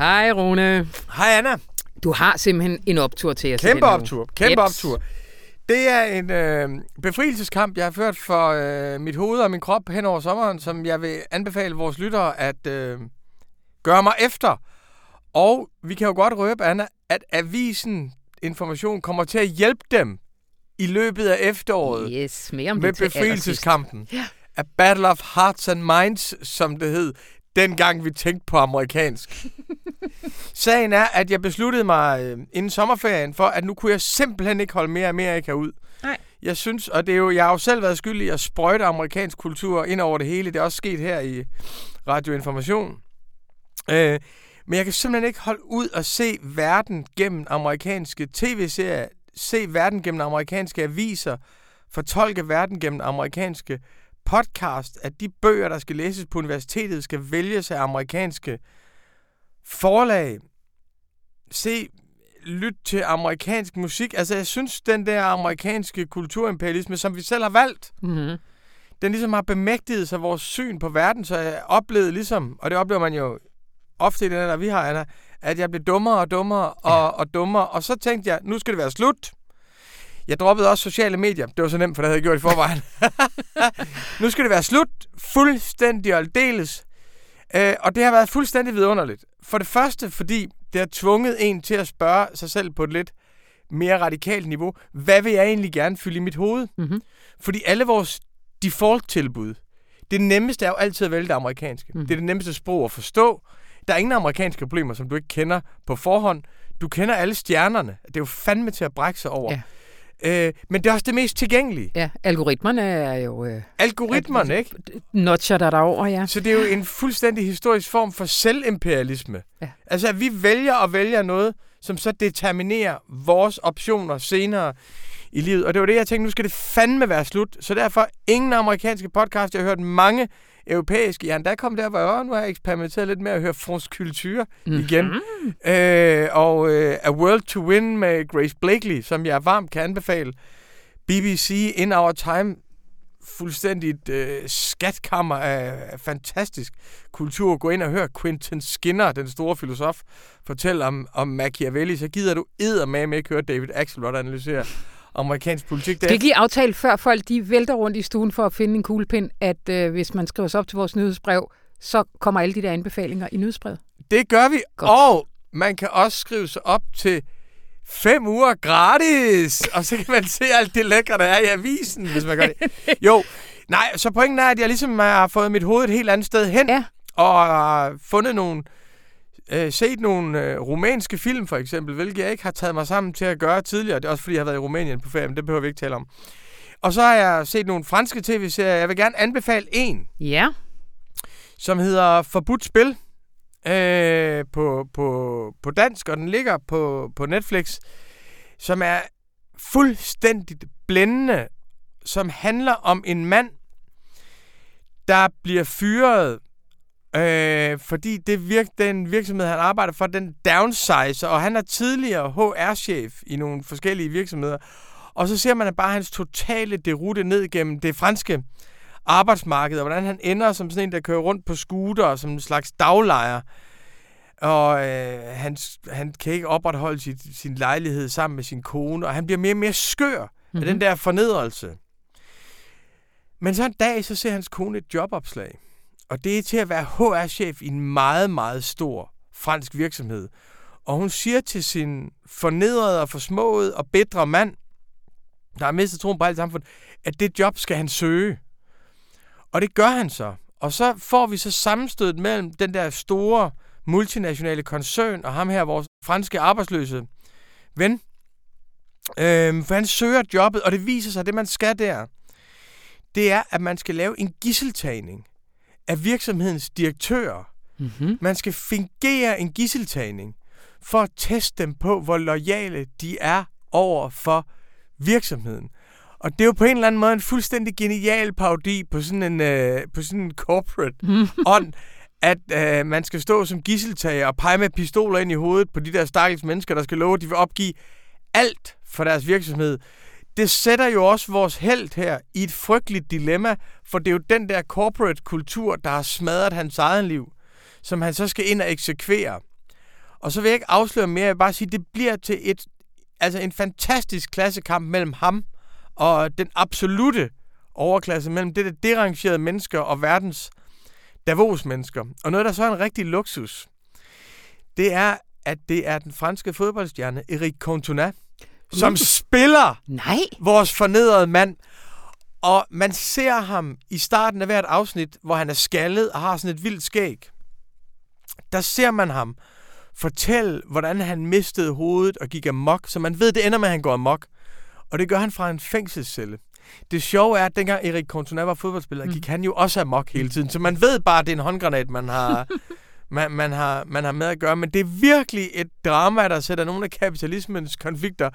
Hej Rune. Hej Anna. Du har simpelthen en optur til os. Kæmpe optur. Kæmpe Jeps. optur. Det er en øh, befrielseskamp, jeg har ført for øh, mit hoved og min krop hen over sommeren, som jeg vil anbefale vores lyttere at øh, gøre mig efter. Og vi kan jo godt røbe, Anna, at avisen Information kommer til at hjælpe dem i løbet af efteråret yes, mere om med det befrielseskampen. Ja. A Battle of Hearts and Minds, som det hed, dengang vi tænkte på amerikansk. Sagen er, at jeg besluttede mig øh, inden sommerferien for, at nu kunne jeg simpelthen ikke holde mere Amerika ud. Nej. Jeg synes, og det er jo, jeg har jo selv været skyldig at sprøjte amerikansk kultur ind over det hele. Det er også sket her i Radioinformation. Øh, men jeg kan simpelthen ikke holde ud og se verden gennem amerikanske tv-serier, se verden gennem amerikanske aviser, fortolke verden gennem amerikanske podcast, at de bøger, der skal læses på universitetet, skal vælges af amerikanske forlag. Se, lyt til amerikansk musik. Altså, jeg synes, den der amerikanske kulturimperialisme, som vi selv har valgt, mm-hmm. den ligesom har bemægtiget sig vores syn på verden, så jeg oplevede ligesom, og det oplever man jo ofte i den der, vi har, Anna, at jeg blev dummere og dummere og, ja. og dummere, og så tænkte jeg, nu skal det være slut. Jeg droppede også sociale medier. Det var så nemt, for det havde jeg gjort i forvejen. nu skal det være slut. Fuldstændig og aldeles. Øh, og det har været fuldstændig vidunderligt. For det første, fordi det har tvunget en til at spørge sig selv på et lidt mere radikalt niveau. Hvad vil jeg egentlig gerne fylde i mit hoved? Mm-hmm. Fordi alle vores default-tilbud, det nemmeste er jo altid at vælge det amerikanske. Mhm. Mm. Det er det nemmeste sprog at forstå. Der er ingen amerikanske problemer, som du ikke kender på forhånd. Du kender alle stjernerne. Det er jo fandme til at brække sig over. Ja. Øh, men det er også det mest tilgængelige. Ja, algoritmerne er jo øh, Algoritmerne, ikke? notcher der derover, ja. Så det er jo en fuldstændig historisk form for selvimperialisme. Ja. Altså, at vi vælger og vælger noget, som så determinerer vores optioner senere i livet. Og det var det, jeg tænkte, nu skal det fandme være slut. Så derfor ingen amerikanske podcast. Jeg har hørt mange europæiske. Jeg er endda kommet der, hvor jeg, "Åh, nu har jeg eksperimenteret lidt med at høre fransk kultur igen. Øh, og øh, A World to Win med Grace Blakely, som jeg varmt kan anbefale. BBC In Our Time fuldstændigt øh, skatkammer af, af fantastisk kultur. Gå ind og hør Quentin Skinner, den store filosof, fortælle om, om Machiavelli, så gider du med ikke høre David Axelrod analysere amerikansk politik. Skal vi ikke lige aftale, før folk de vælter rundt i stuen for at finde en kuglepind, at øh, hvis man skriver sig op til vores nyhedsbrev, så kommer alle de der anbefalinger i nyhedsbrevet? Det gør vi, Godt. og man kan også skrive sig op til fem uger gratis, og så kan man se alt det lækre, der er i avisen, hvis man gør det. Jo, nej, så pointen er, at jeg ligesom har fået mit hoved et helt andet sted hen, Ja. og fundet nogle, øh, set nogle øh, rumænske film, for eksempel, hvilket jeg ikke har taget mig sammen til at gøre tidligere. Det er også fordi, jeg har været i Rumænien på ferie, men det behøver vi ikke tale om. Og så har jeg set nogle franske tv-serier. Jeg vil gerne anbefale en, Ja. som hedder Forbudt Spil øh, på, på, på dansk, og den ligger på, på Netflix, som er fuldstændigt blændende, som handler om en mand, der bliver fyret, øh, fordi det virk, den virksomhed, han arbejder for, den downsizer, og han er tidligere HR-chef i nogle forskellige virksomheder. Og så ser man bare hans totale derute ned gennem det franske arbejdsmarked, og hvordan han ender som sådan en, der kører rundt på scooter, som en slags daglejer. Og øh, han, han kan ikke opretholde sit, sin lejlighed sammen med sin kone, og han bliver mere og mere skør mm-hmm. af den der fornedrelse. Men så en dag, så ser hans kone et jobopslag. Og det er til at være HR-chef i en meget, meget stor fransk virksomhed. Og hun siger til sin fornedrede og forsmået og bedre mand, der har mistet troen på alt samfundet, at det job skal han søge. Og det gør han så. Og så får vi så sammenstødet mellem den der store multinationale koncern og ham her, vores franske arbejdsløse ven. Øhm, for han søger jobbet, og det viser sig, at det man skal der, det er, at man skal lave en gisseltagning af virksomhedens direktører. Mm-hmm. Man skal fingere en gisseltagning for at teste dem på, hvor lojale de er over for virksomheden. Og det er jo på en eller anden måde en fuldstændig genial parodi på sådan en, øh, på sådan en corporate ånd, at øh, man skal stå som gisseltager og pege med pistoler ind i hovedet på de der stakkels mennesker, der skal love, at de vil opgive alt for deres virksomhed. Det sætter jo også vores held her i et frygteligt dilemma, for det er jo den der corporate kultur, der har smadret hans eget liv, som han så skal ind og eksekvere. Og så vil jeg ikke afsløre mere, jeg vil bare sige, at det bliver til et, altså en fantastisk klassekamp mellem ham og den absolute overklasse, mellem det der derangerede mennesker og verdens Davos-mennesker. Og noget, der så er en rigtig luksus, det er, at det er den franske fodboldstjerne Eric Cantona, som spiller Nej. vores fornedrede mand. Og man ser ham i starten af hvert afsnit, hvor han er skaldet og har sådan et vildt skæg. Der ser man ham fortælle, hvordan han mistede hovedet og gik amok, så man ved, det ender med, at han går amok. Og det gør han fra en fængselscelle. Det sjove er, at dengang Erik Cantona var fodboldspiller, mm. gik han jo også amok hele tiden. Så man ved bare, at det er en håndgranat, man har, man, man, har, man har med at gøre. Men det er virkelig et drama, der sætter nogle af kapitalismens konflikter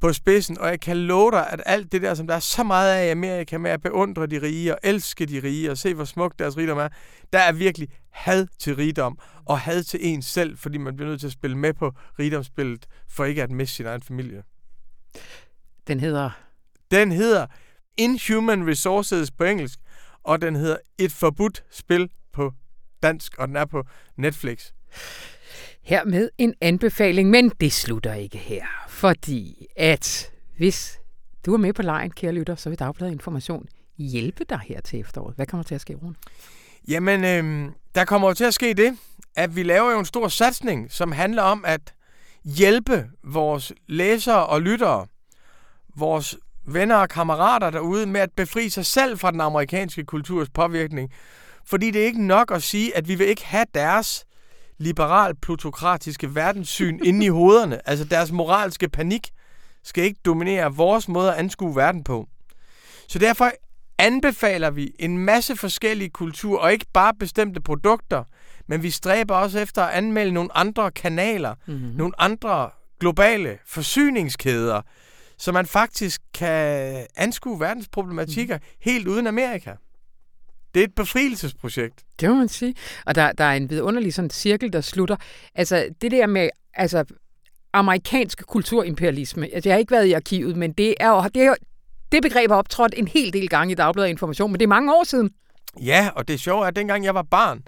på spidsen. Og jeg kan love dig, at alt det der, som der er så meget af i Amerika med at beundre de rige og elske de rige og se, hvor smukt deres rigdom er, der er virkelig had til rigdom og had til en selv, fordi man bliver nødt til at spille med på rigdomsspillet for ikke at miste sin egen familie. Den hedder... Den hedder Inhuman Resources på engelsk, og den hedder Et forbudt spil på dansk, og den er på Netflix. Her med en anbefaling, men det slutter ikke her. Fordi at hvis du er med på lejen, kære lytter, så vil Dagbladet Information hjælpe dig her til efteråret. Hvad kommer til at ske, Rune? Jamen, øh, der kommer jo til at ske det, at vi laver jo en stor satsning, som handler om at hjælpe vores læsere og lyttere, vores venner og kammerater derude med at befri sig selv fra den amerikanske kulturs påvirkning. Fordi det er ikke nok at sige, at vi vil ikke have deres liberal-plutokratiske verdenssyn inde i hovederne. Altså deres moralske panik skal ikke dominere vores måde at anskue verden på. Så derfor anbefaler vi en masse forskellige kulturer, og ikke bare bestemte produkter, men vi stræber også efter at anmelde nogle andre kanaler, mm-hmm. nogle andre globale forsyningskæder, så man faktisk kan anskue verdens problematikker mm. helt uden Amerika. Det er et befrielsesprojekt. Det må man sige. Og der, der er en vidunderlig sådan cirkel, der slutter. Altså, det der med altså, amerikansk kulturimperialisme. Altså, jeg har ikke været i arkivet, men det er jo, det, er jo, det begreb har optrådt en hel del gange i Dagbladet Information, men det er mange år siden. Ja, og det sjove er, at dengang jeg var barn,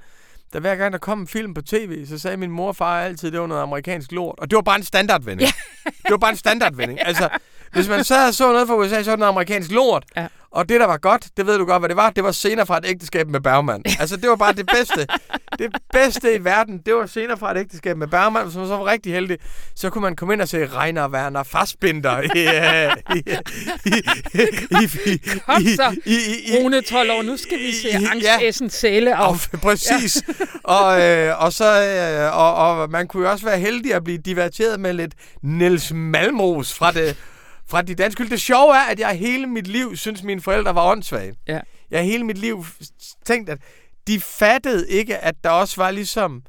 der hver gang der kom en film på tv, så sagde min mor og far altid, at det var noget amerikansk lort. Og det var bare en standardvending. Ja. det var bare en standardvending. Altså, hvis man sad og så noget fra USA, så var det noget amerikansk lort. Ja. Og det, der var godt, det ved du godt, hvad det var. Det var scener fra et ægteskab med Bergman. Altså, det var bare det bedste. Det bedste i verden, det var scener fra et ægteskab med Bergman. Man så var rigtig heldig, så kunne man komme ind og se Reiner Werner Fassbinder. I, i, i, i, så, Rune 12 år. Nu skal vi se Angst Essen Sæle. Og, præcis. og, øh, og, så, øh, og, og man kunne jo også være heldig at blive diverteret med lidt Niels Malmros fra det fra de danske hylde. Det sjove er, at jeg hele mit liv synes, mine forældre var åndssvage. Ja. Jeg hele mit liv tænkt, at de fattede ikke, at der også var ligesom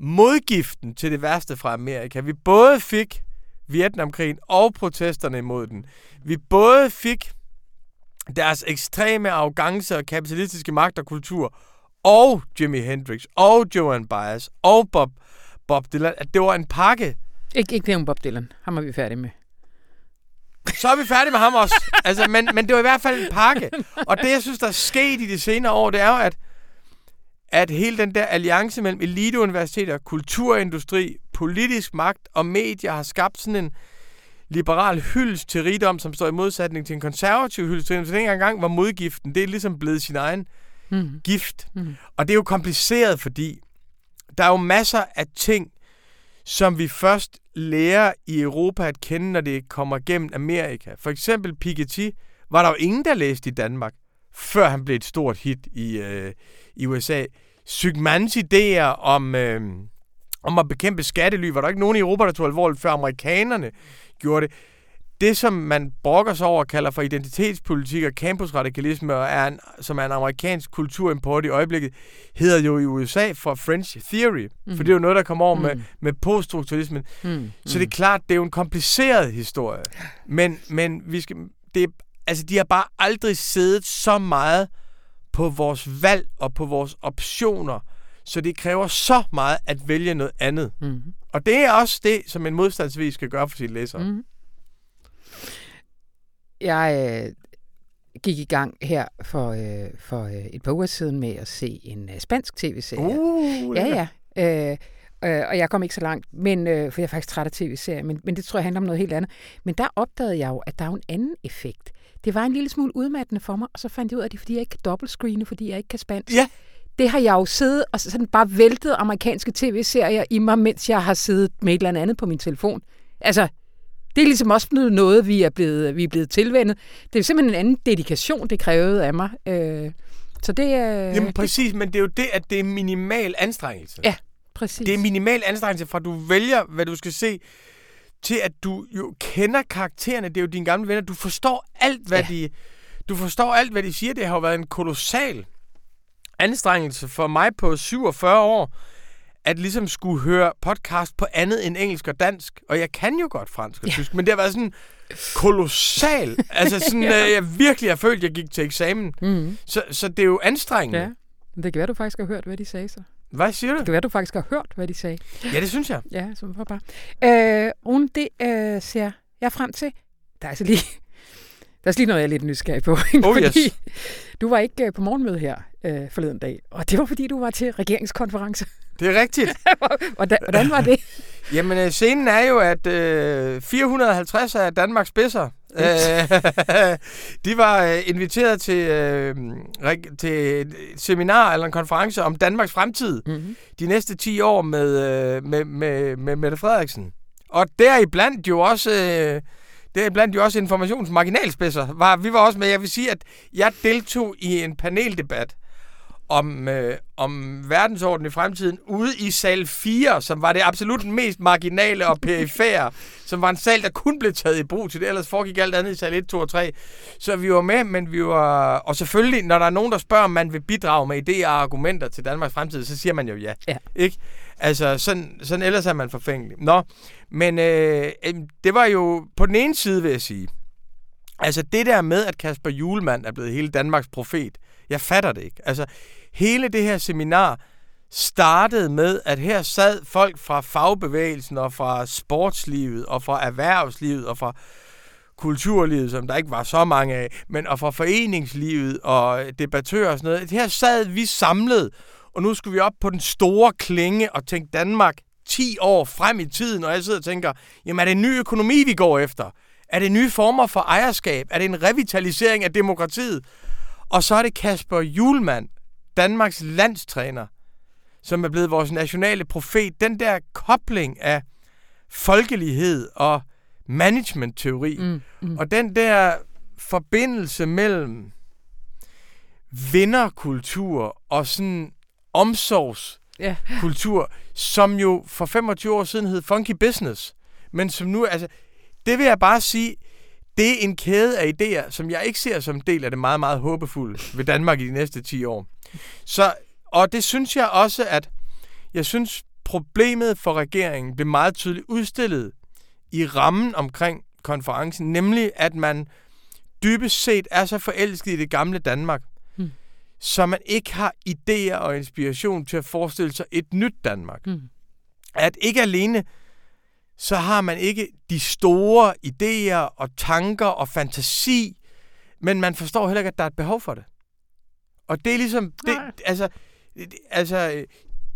modgiften til det værste fra Amerika. Vi både fik Vietnamkrigen og protesterne imod den. Vi både fik deres ekstreme arrogance og kapitalistiske magt og kultur, og Jimi Hendrix, og Joan Baez, og Bob, Bob Dylan. At det var en pakke. Ikke, ikke Bob Dylan. Ham er vi færdige med. Så er vi færdige med ham også. Altså, men, men det var i hvert fald en pakke. Og det, jeg synes, der er sket i de senere år, det er jo, at, at hele den der alliance mellem eliteuniversiteter, kulturindustri, politisk magt og medier har skabt sådan en liberal hyldest til rigdom, som står i modsætning til en konservativ hyldest til rigdom. Så den gang var modgiften, det er ligesom blevet sin egen mm. gift. Mm. Og det er jo kompliceret, fordi der er jo masser af ting, som vi først lærer i Europa at kende, når det kommer gennem Amerika. For eksempel Piketty var der jo ingen, der læste i Danmark, før han blev et stort hit i, øh, i USA. Sygmans idéer om, øh, om at bekæmpe skattely, var der ikke nogen i Europa, der tog alvorligt, før amerikanerne gjorde det det, som man brokker sig over, kalder for identitetspolitik og campusradikalisme, og er en, som er en amerikansk kulturimport i øjeblikket, hedder jo i USA for French Theory. Mm. For det er jo noget, der kommer over mm. med, med poststrukturalismen. Mm. Så det er klart, det er jo en kompliceret historie. Men, men vi skal, det altså, de har bare aldrig siddet så meget på vores valg og på vores optioner, så det kræver så meget at vælge noget andet. Mm. Og det er også det, som en modstandsvis skal gøre for sine læsere. Mm. Jeg øh, gik i gang her for, øh, for øh, et par uger siden med at se en øh, spansk tv-serie. Uh, ja, ja. Øh, øh, og jeg kom ikke så langt, men, øh, for jeg er faktisk træt af tv-serier, men, men det tror jeg handler om noget helt andet. Men der opdagede jeg jo, at der er en anden effekt. Det var en lille smule udmattende for mig, og så fandt jeg ud af, at det er, fordi jeg ikke kan dobbeltscreene, fordi jeg ikke kan spansk. Ja. Det har jeg jo siddet og sådan bare væltet amerikanske tv-serier i mig, mens jeg har siddet med et eller andet på min telefon. Altså, det er ligesom også blevet noget, vi er blevet, vi er blevet tilvendet. Det er simpelthen en anden dedikation, det krævede af mig. Øh, så det er... Jamen præcis, men det er jo det, at det er minimal anstrengelse. Ja, præcis. Det er minimal anstrengelse, fra du vælger, hvad du skal se, til at du jo kender karaktererne. Det er jo dine gamle venner. Du forstår alt, hvad ja. de... Du forstår alt, hvad de siger. Det har jo været en kolossal anstrengelse for mig på 47 år at ligesom skulle høre podcast på andet end engelsk og dansk. Og jeg kan jo godt fransk og ja. tysk, men det har været sådan kolossal. altså sådan, ja. øh, jeg virkelig har følt, at jeg gik til eksamen. Mm. Så, så det er jo anstrengende. Ja. Men det kan være, du faktisk har hørt, hvad de sagde så. Hvad siger du? Det kan være, du faktisk har hørt, hvad de sagde. Ja, det synes jeg. Ja, så var bare. Øh, Rune, det øh, ser jeg frem til. Der er altså lige Der er lige noget, jeg er lidt nysgerrig på. Ikke? Oh, fordi yes. Du var ikke øh, på morgenmøde her øh, forleden dag, og det var fordi, du var til regeringskonference. Det er rigtigt. hvordan, hvordan var det? Jamen, øh, scenen er jo, at øh, 450 af Danmarks spidser, øh, de var øh, inviteret til, øh, til et seminar eller en konference om Danmarks fremtid Mm-hmm. de næste 10 år med, øh, med, med, med Mette Frederiksen. Og deriblandt jo også... Øh, deriblandt jo også informationsmarginalspidser. Var, vi var også med. Jeg vil sige, at jeg deltog i en paneldebat om, øh, om verdensordenen i fremtiden ude i sal 4, som var det absolut mest marginale og perifære, som var en sal, der kun blev taget i brug til det, ellers foregik alt andet i sal 1, 2 og 3. Så vi var med, men vi var... Og selvfølgelig, når der er nogen, der spørger, om man vil bidrage med idéer og argumenter til Danmarks fremtid, så siger man jo ja. Ja. Ikke? Altså, sådan, sådan ellers er man forfængelig. Nå, men øh, det var jo på den ene side, vil jeg sige, altså det der med, at Kasper Julemand er blevet hele Danmarks profet, jeg fatter det ikke. Altså, hele det her seminar startede med, at her sad folk fra fagbevægelsen og fra sportslivet og fra erhvervslivet og fra kulturlivet, som der ikke var så mange af, men og fra foreningslivet og debattører og sådan noget. Her sad vi samlet, og nu skulle vi op på den store klinge og tænke Danmark 10 år frem i tiden, og jeg sidder og tænker, jamen er det en ny økonomi, vi går efter? Er det nye former for ejerskab? Er det en revitalisering af demokratiet? Og så er det Kasper Julemand, Danmarks landstræner, som er blevet vores nationale profet. Den der kobling af folkelighed og managementteori, Mm, mm. og den der forbindelse mellem vinderkultur og sådan omsorgskultur, Ja. som jo for 25 år siden hed Funky Business, men som nu, altså, det vil jeg bare sige, det er en kæde af idéer, som jeg ikke ser som del af det meget, meget håbefulde ved Danmark i de næste 10 år. Så, og det synes jeg også, at jeg synes, problemet for regeringen blev meget tydeligt udstillet i rammen omkring konferencen, nemlig at man dybest set er så forelsket i det gamle Danmark, så man ikke har idéer og inspiration til at forestille sig et nyt Danmark. Mm. At ikke alene så har man ikke de store idéer og tanker og fantasi, men man forstår heller ikke, at der er et behov for det. Og det er ligesom, det, Nej. altså, det- altså øh,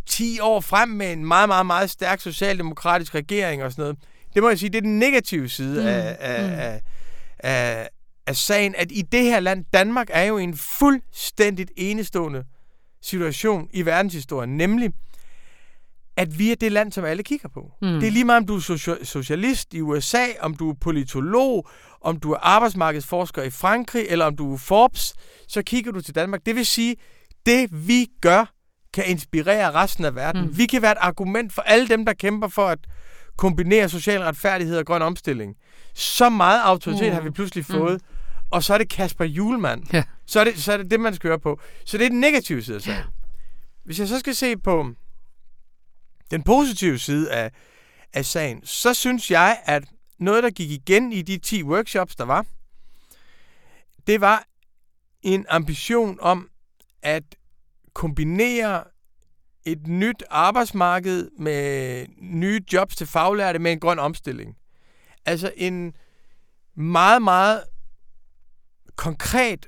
10 år frem med en meget, meget, meget stærk socialdemokratisk regering og sådan noget, det må jeg sige, det er den negative side Mm, af, af, mm. af, af, af sagen, at i det her land, Danmark er jo en fuldstændigt enestående situation i verdenshistorien, nemlig at vi er det land, som alle kigger på. Mm. Mm. Det er lige meget, om du er socia- socialist i USA, om du er politolog, om du er arbejdsmarkedsforsker i Frankrig, eller om du er Forbes, så kigger du til Danmark. Det vil sige, det vi gør, kan inspirere resten af verden. Mm. Mm. Vi kan være et argument for alle dem, der kæmper for at kombinere social retfærdighed og grøn omstilling. Så meget autoritet Mm. har vi pludselig fået. Og så er det Kasper Julemand. Ja. Så, er det, så er det det, man skal høre på. Så det er den negative side af sagen. Hvis jeg så skal se på den positive side af, af sagen, så synes jeg, at noget, der gik igen i de 10 workshops, der var, det var en ambition om at kombinere et nyt arbejdsmarked med nye jobs til faglærte med en grøn omstilling. Altså en meget, meget konkret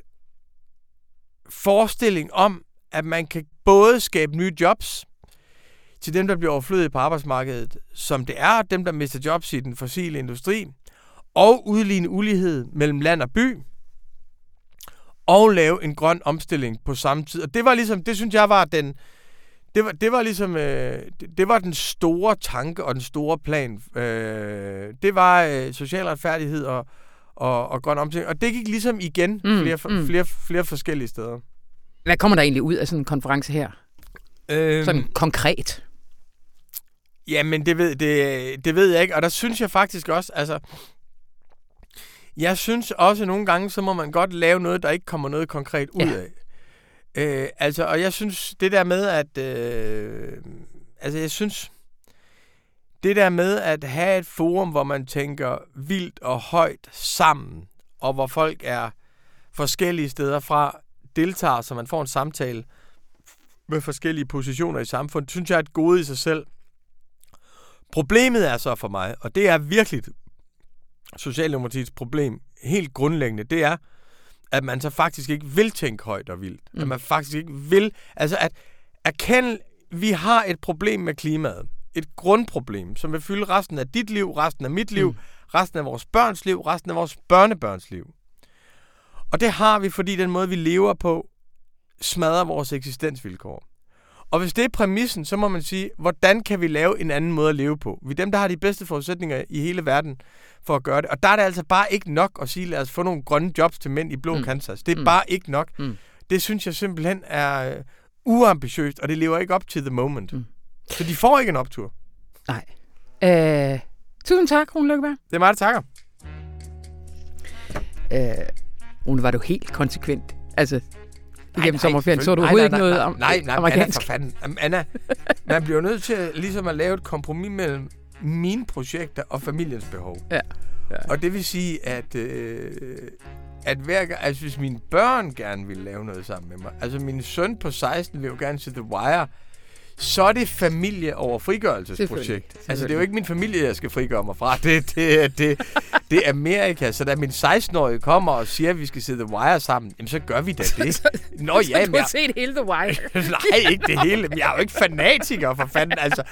forestilling om, at man kan både skabe nye jobs til dem, der bliver overflødige på arbejdsmarkedet, som det er, dem, der mister jobs i den fossile industri, og udligne ulighed mellem land og by, og lave en grøn omstilling på samme tid. Og det var ligesom, det synes jeg var den, det var, det var ligesom, øh, det, det var den store tanke og den store plan. Øh, det var øh, social retfærdighed og, og, og grøn omstilling. Og det gik ligesom igen Mm, flere, mm. flere, flere forskellige steder. Hvad kommer der egentlig ud af sådan en konference her? Øhm, Sådan konkret. Jamen, det ved, det, det ved jeg ikke. Og der synes jeg faktisk også, altså... Jeg synes også nogle gange, så må man godt lave noget, der ikke kommer noget konkret ud Ja. af. Øh, altså, og jeg synes, det der med, at... Øh, altså, jeg synes... Det der med at have et forum, hvor man tænker vildt og højt sammen, og hvor folk er forskellige steder fra, deltager, så man får en samtale med forskellige positioner i samfundet, synes jeg er et gode i sig selv. Problemet er så for mig, og det er virkelig Socialdemokratiets problem helt grundlæggende, det er, at man så faktisk ikke vil tænke højt og vildt. Mm. At man faktisk ikke vil... Altså at erkende, vi har et problem med klimaet. Et grundproblem, som vil fylde resten af dit liv, resten af mit liv, mm. resten af vores børns liv, resten af vores børnebørns liv. Og det har vi, fordi den måde, vi lever på, smadrer vores eksistensvilkår. Og hvis det er præmissen, så må man sige, hvordan kan vi lave en anden måde at leve på? Vi er dem, der har de bedste forudsætninger i hele verden for at gøre det. Og der er det altså bare ikke nok at sige, lad os få nogle grønne jobs til mænd i blå mm. Kansas. Det er mm. bare ikke nok. Mm. Det synes jeg simpelthen er uh, uambitiøst, og det lever ikke op til the moment. Mm. Så de får ikke en optur. Nej. Øh, tusind tak, Rune Lykkeberg. Det er mig, der takker. Øh, Rune, var du helt konsekvent? Altså, igennem sommerferien, så du overhovedet ikke noget om Nej, nej, amerikansk. Anna, for fanden. Anna, man bliver nødt til ligesom at lave et kompromis mellem mine projekter og familiens behov. Ja. ja. Og det vil sige, at, øh, at hver gang, altså hvis mine børn gerne vil lave noget sammen med mig, altså min søn på 16 vil jo gerne se The Wire, så er det familie over frigørelsesprojekt. Altså, det er jo ikke min familie, jeg skal frigøre mig fra. Det, det, det, det er Amerika. Så da min 16-årige kommer og siger, at vi skal se The Wire sammen, jamen, så gør vi da det. Nå ja, men... Du har set hele The Wire. Nej, ikke det hele. Men jeg er jo ikke fanatiker, for fanden. Altså.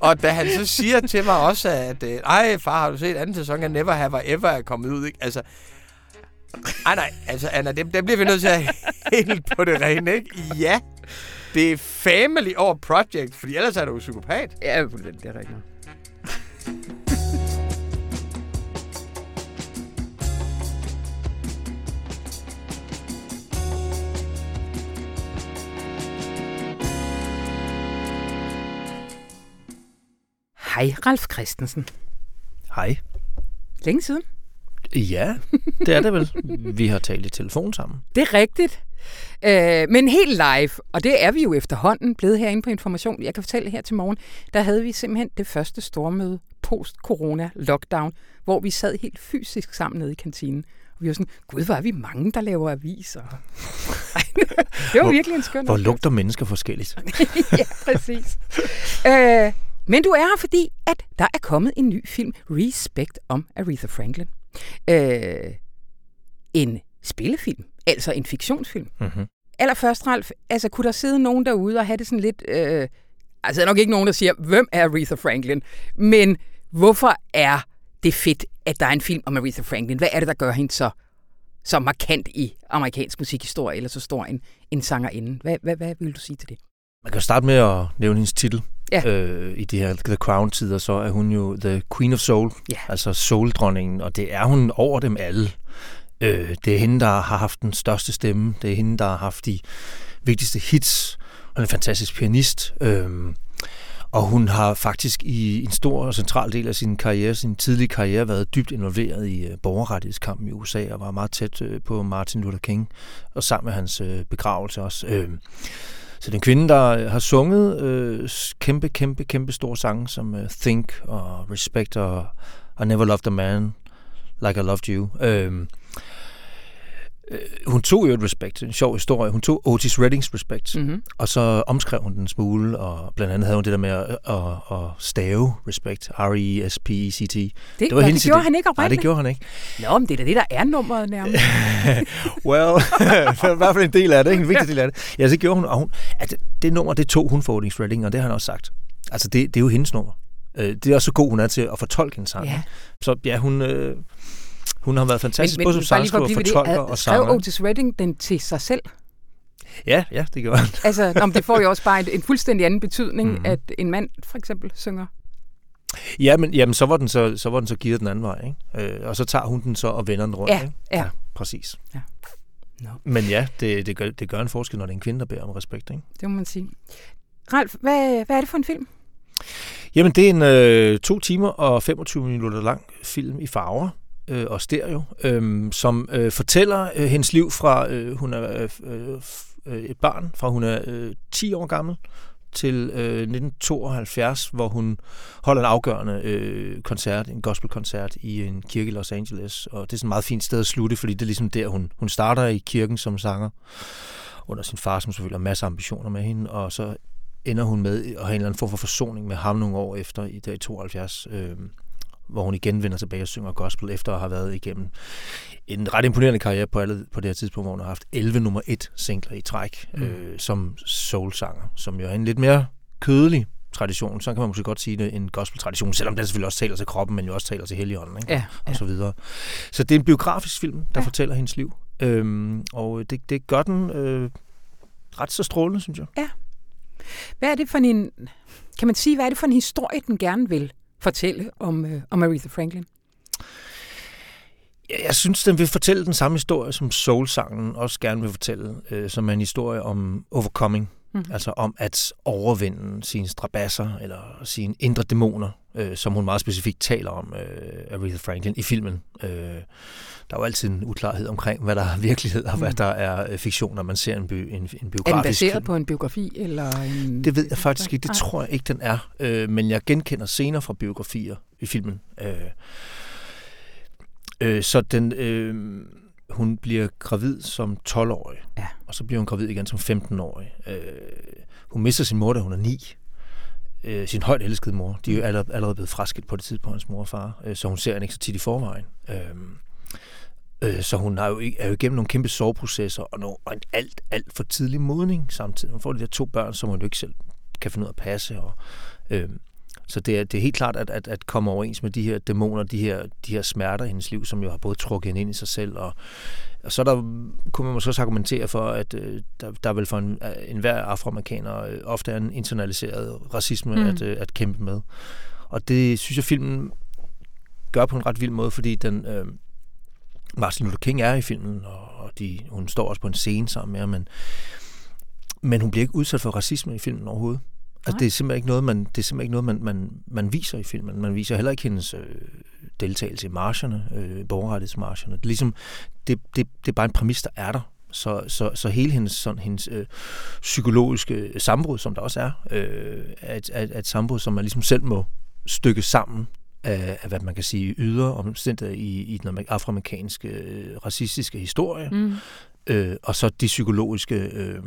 Og da han så siger til mig også, at ej, far, har du set anden sæson af Never Have I Ever er kommet ud? Ikke? Altså, ej, nej, altså Anna, det, det bliver vi nødt til at helt på det rene, ikke? Ja, det er family over project, fordi ellers er du jo psykopat. Ja, det er rigtigt. Hej, Ralf Christensen. Hej. Længe siden? Ja, det er det vel. Vi har talt i telefon sammen. Det er rigtigt. Øh, men helt live, og det er vi jo efterhånden blevet herinde på Information. Jeg kan fortælle her til morgen, der havde vi simpelthen det første stormøde post-corona-lockdown, hvor vi sad helt fysisk sammen nede i kantinen. Og vi var sådan, gud, hvor er vi mange, der laver aviser. det var hvor, virkelig en skøn Hvor lugter mennesker forskelligt. ja, præcis. øh, men du er her, fordi at der er kommet en ny film, Respect, om Aretha Franklin. Øh, en spillefilm, altså en fiktionsfilm. Mm-hmm. Allerførst, Ralf, altså kunne der sidde nogen derude og have det sådan lidt... Øh, altså er nok ikke nogen, der siger, hvem er Aretha Franklin? Men hvorfor er det fedt, at der er en film om Aretha Franklin? Hvad er det, der gør hende så, så markant i amerikansk musikhistorie, eller så stor en, en sangerinde? Hvad, hvad, hvad vil du sige til det? Man kan starte med at nævne hendes titel. Ja. Øh, I de her The Crown-tider, så er hun jo The Queen of Soul, ja. altså soul-dronningen, og det er hun over dem alle. Øh, det er hende, der har haft den største stemme. Det er hende, der har haft de vigtigste hits. Hun er en fantastisk pianist. Øh, og hun har faktisk i en stor og central del af sin karriere, sin tidlige karriere, været dybt involveret i øh, borgerrettighedskampen i USA og var meget tæt øh, på Martin Luther King og sammen med hans øh, begravelse også. Uh, så den kvinde, der har sunget kæmpe, kæmpe, kæmpe store sange som Think og Respect og I Never Loved a Man Like I Loved You. Øh, Øh, hun tog jo et respekt, en sjov historie. Hun tog Otis Reddings respekt, mm-hmm. og så omskrev hun den en smule, og blandt andet havde hun det der med at, at, at stave respekt, R-E-S-P-E-C-T. Det, det, var det gjorde han ikke oprindeligt? Nej, det gjorde han ikke. Nå, men det er da det, der er nummeret nærmest. well, i hvert fald en del af det, en vigtig del af det. Ja, så gjorde hun, og hun, at det nummer, det tog hun for Otis Redding, og det har han også sagt. Altså, det, det er jo hendes nummer. Øh, det er også så god, hun er til at fortolke en sang. Ja. Så ja, hun... Øh, hun har været fantastisk, men, både som sangskriver, fortolker og sanger. Skrev Otis Redding den til sig selv? Ja, ja, det gjorde han. altså, om det får jo også bare en, en fuldstændig anden betydning, mm. at en mand for eksempel synger. Ja, men jamen, så var den så, så, var den så givet den anden vej, ikke? Øh, og så tager hun den så og vender den rundt, ja, ikke? Ja, ja. præcis. Ja. No. Men ja, det, det, gør, det gør en forskel, når det er en kvinde, der beder om respekt, ikke? Det må man sige. Ralf, hvad, hvad er det for en film? Jamen, det er en øh, to timer og 25 minutter lang film i farver, øh, og stereo, øh, som øh, fortæller øh, hendes liv fra øh, hun er øh, øh, øh, et barn, fra hun er øh, 10 år gammel til øh, 1972, hvor hun holder en afgørende øh, koncert, en gospelkoncert i en kirke i Los Angeles. Og det er sådan et meget fint sted at slutte, fordi det er ligesom der, hun, hun starter i kirken som sanger, under sin far, som selvfølgelig har masser af ambitioner med hende, og så ender hun med at have en eller anden form for forsoning med ham nogle år efter, i dag 72. Øh, hvor hun igen vender tilbage og synger gospel, efter at have været igennem en ret imponerende karriere på, alle, på det her tidspunkt, hvor hun har haft 11 nummer 1 singler i træk mm. øh, som soul-sanger, som jo er en lidt mere kødelig tradition, så kan man måske godt sige det, en gospel-tradition, selvom den selvfølgelig også taler til kroppen, men jo også taler til helligånden, ikke? Ja, ja. og så videre. Så det er en biografisk film, der ja. fortæller hendes liv, øhm, og det, det gør den øh, ret så strålende, synes jeg. Ja. Hvad er det for en, kan man sige, hvad er det for en historie, den gerne vil fortælle om, øh, om Aretha Franklin? Jeg synes, den vil fortælle den samme historie, som Soul-sangen også gerne vil fortælle, øh, som er en historie om overcoming, mm. altså om at overvinde sine strabasser eller sine indre dæmoner, øh, som hun meget specifikt taler om, øh, Aretha Franklin, i filmen. Øh, der er jo altid en uklarhed omkring, hvad der er virkelighed og mm. hvad der er øh, fiktion, når man ser en, by, en, en biografisk Er den baseret film. på en biografi? Eller en... Det ved jeg faktisk ikke. Det tror jeg ikke, den er. Øh, men jeg genkender scener fra biografier i filmen. Øh, øh, så den... Øh, hun bliver gravid som 12-årig, ja. og så bliver hun gravid igen som 15-årig. Øh, hun mister sin mor, da hun er 9. Øh, sin højt elskede mor. De er jo allerede, allerede blevet fraskilt på det tidspunkt, hans mor og far, øh, så hun ser hende ikke så tit i forvejen. Øh, øh, så hun er jo, er jo igennem nogle kæmpe soveprocesser og, no, og en alt, alt for tidlig modning samtidig. Hun får de der to børn, som hun jo ikke selv kan finde ud af at passe. Og, øh, så det er, det er helt klart at, at, at komme overens med de her dæmoner, de her, de her smerter i hendes liv, som jo har både trukket hende ind i sig selv. Og, og så der, kunne man måske også argumentere for, at øh, der, der vil for en, en hver afroamerikaner øh, ofte er en internaliseret racisme mm. at, øh, at kæmpe med. Og det synes jeg, filmen gør på en ret vild måde, fordi den... Øh, Martin Luther King er i filmen, og, og de, hun står også på en scene sammen med ham, men, men hun bliver ikke udsat for racisme i filmen overhovedet. Altså, det er simpelthen ikke noget, man, det er simpelthen ikke noget, man, man, man viser i filmen. Man viser heller ikke hendes øh, deltagelse i marcherne, øh, borgerrettighedsmarcherne. Det er ligesom, det, det, det er bare en præmis, der er der. Så, så, så hele hendes, sådan, hendes øh, psykologiske sambrud, som der også er, øh, er, et, er, et, et sambrud, som man ligesom selv må stykke sammen af, af hvad man kan sige, ydre omstændigheder i, i den afroamerikanske øh, racistiske historie, mm. øh, og så de psykologiske øh,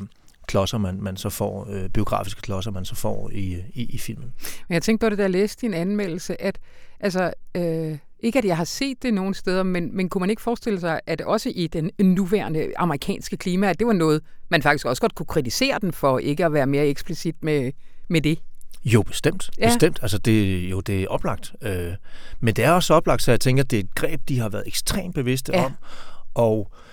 klodser, man, man så får, øh, biografiske klodser, man så får i, i, i filmen. Men jeg tænkte på det, der jeg læste din anmeldelse, at altså, øh, ikke at jeg har set det nogen steder, men, men kunne man ikke forestille sig, at også i den nuværende amerikanske klima, at det var noget, man faktisk også godt kunne kritisere den for, ikke at være mere eksplicit med, med det? Jo, bestemt. Ja. Bestemt. Altså, det, jo, det er oplagt. Øh, men det er også oplagt, så jeg tænker, at det er et greb, de har været ekstremt bevidste ja. om. Og Øh,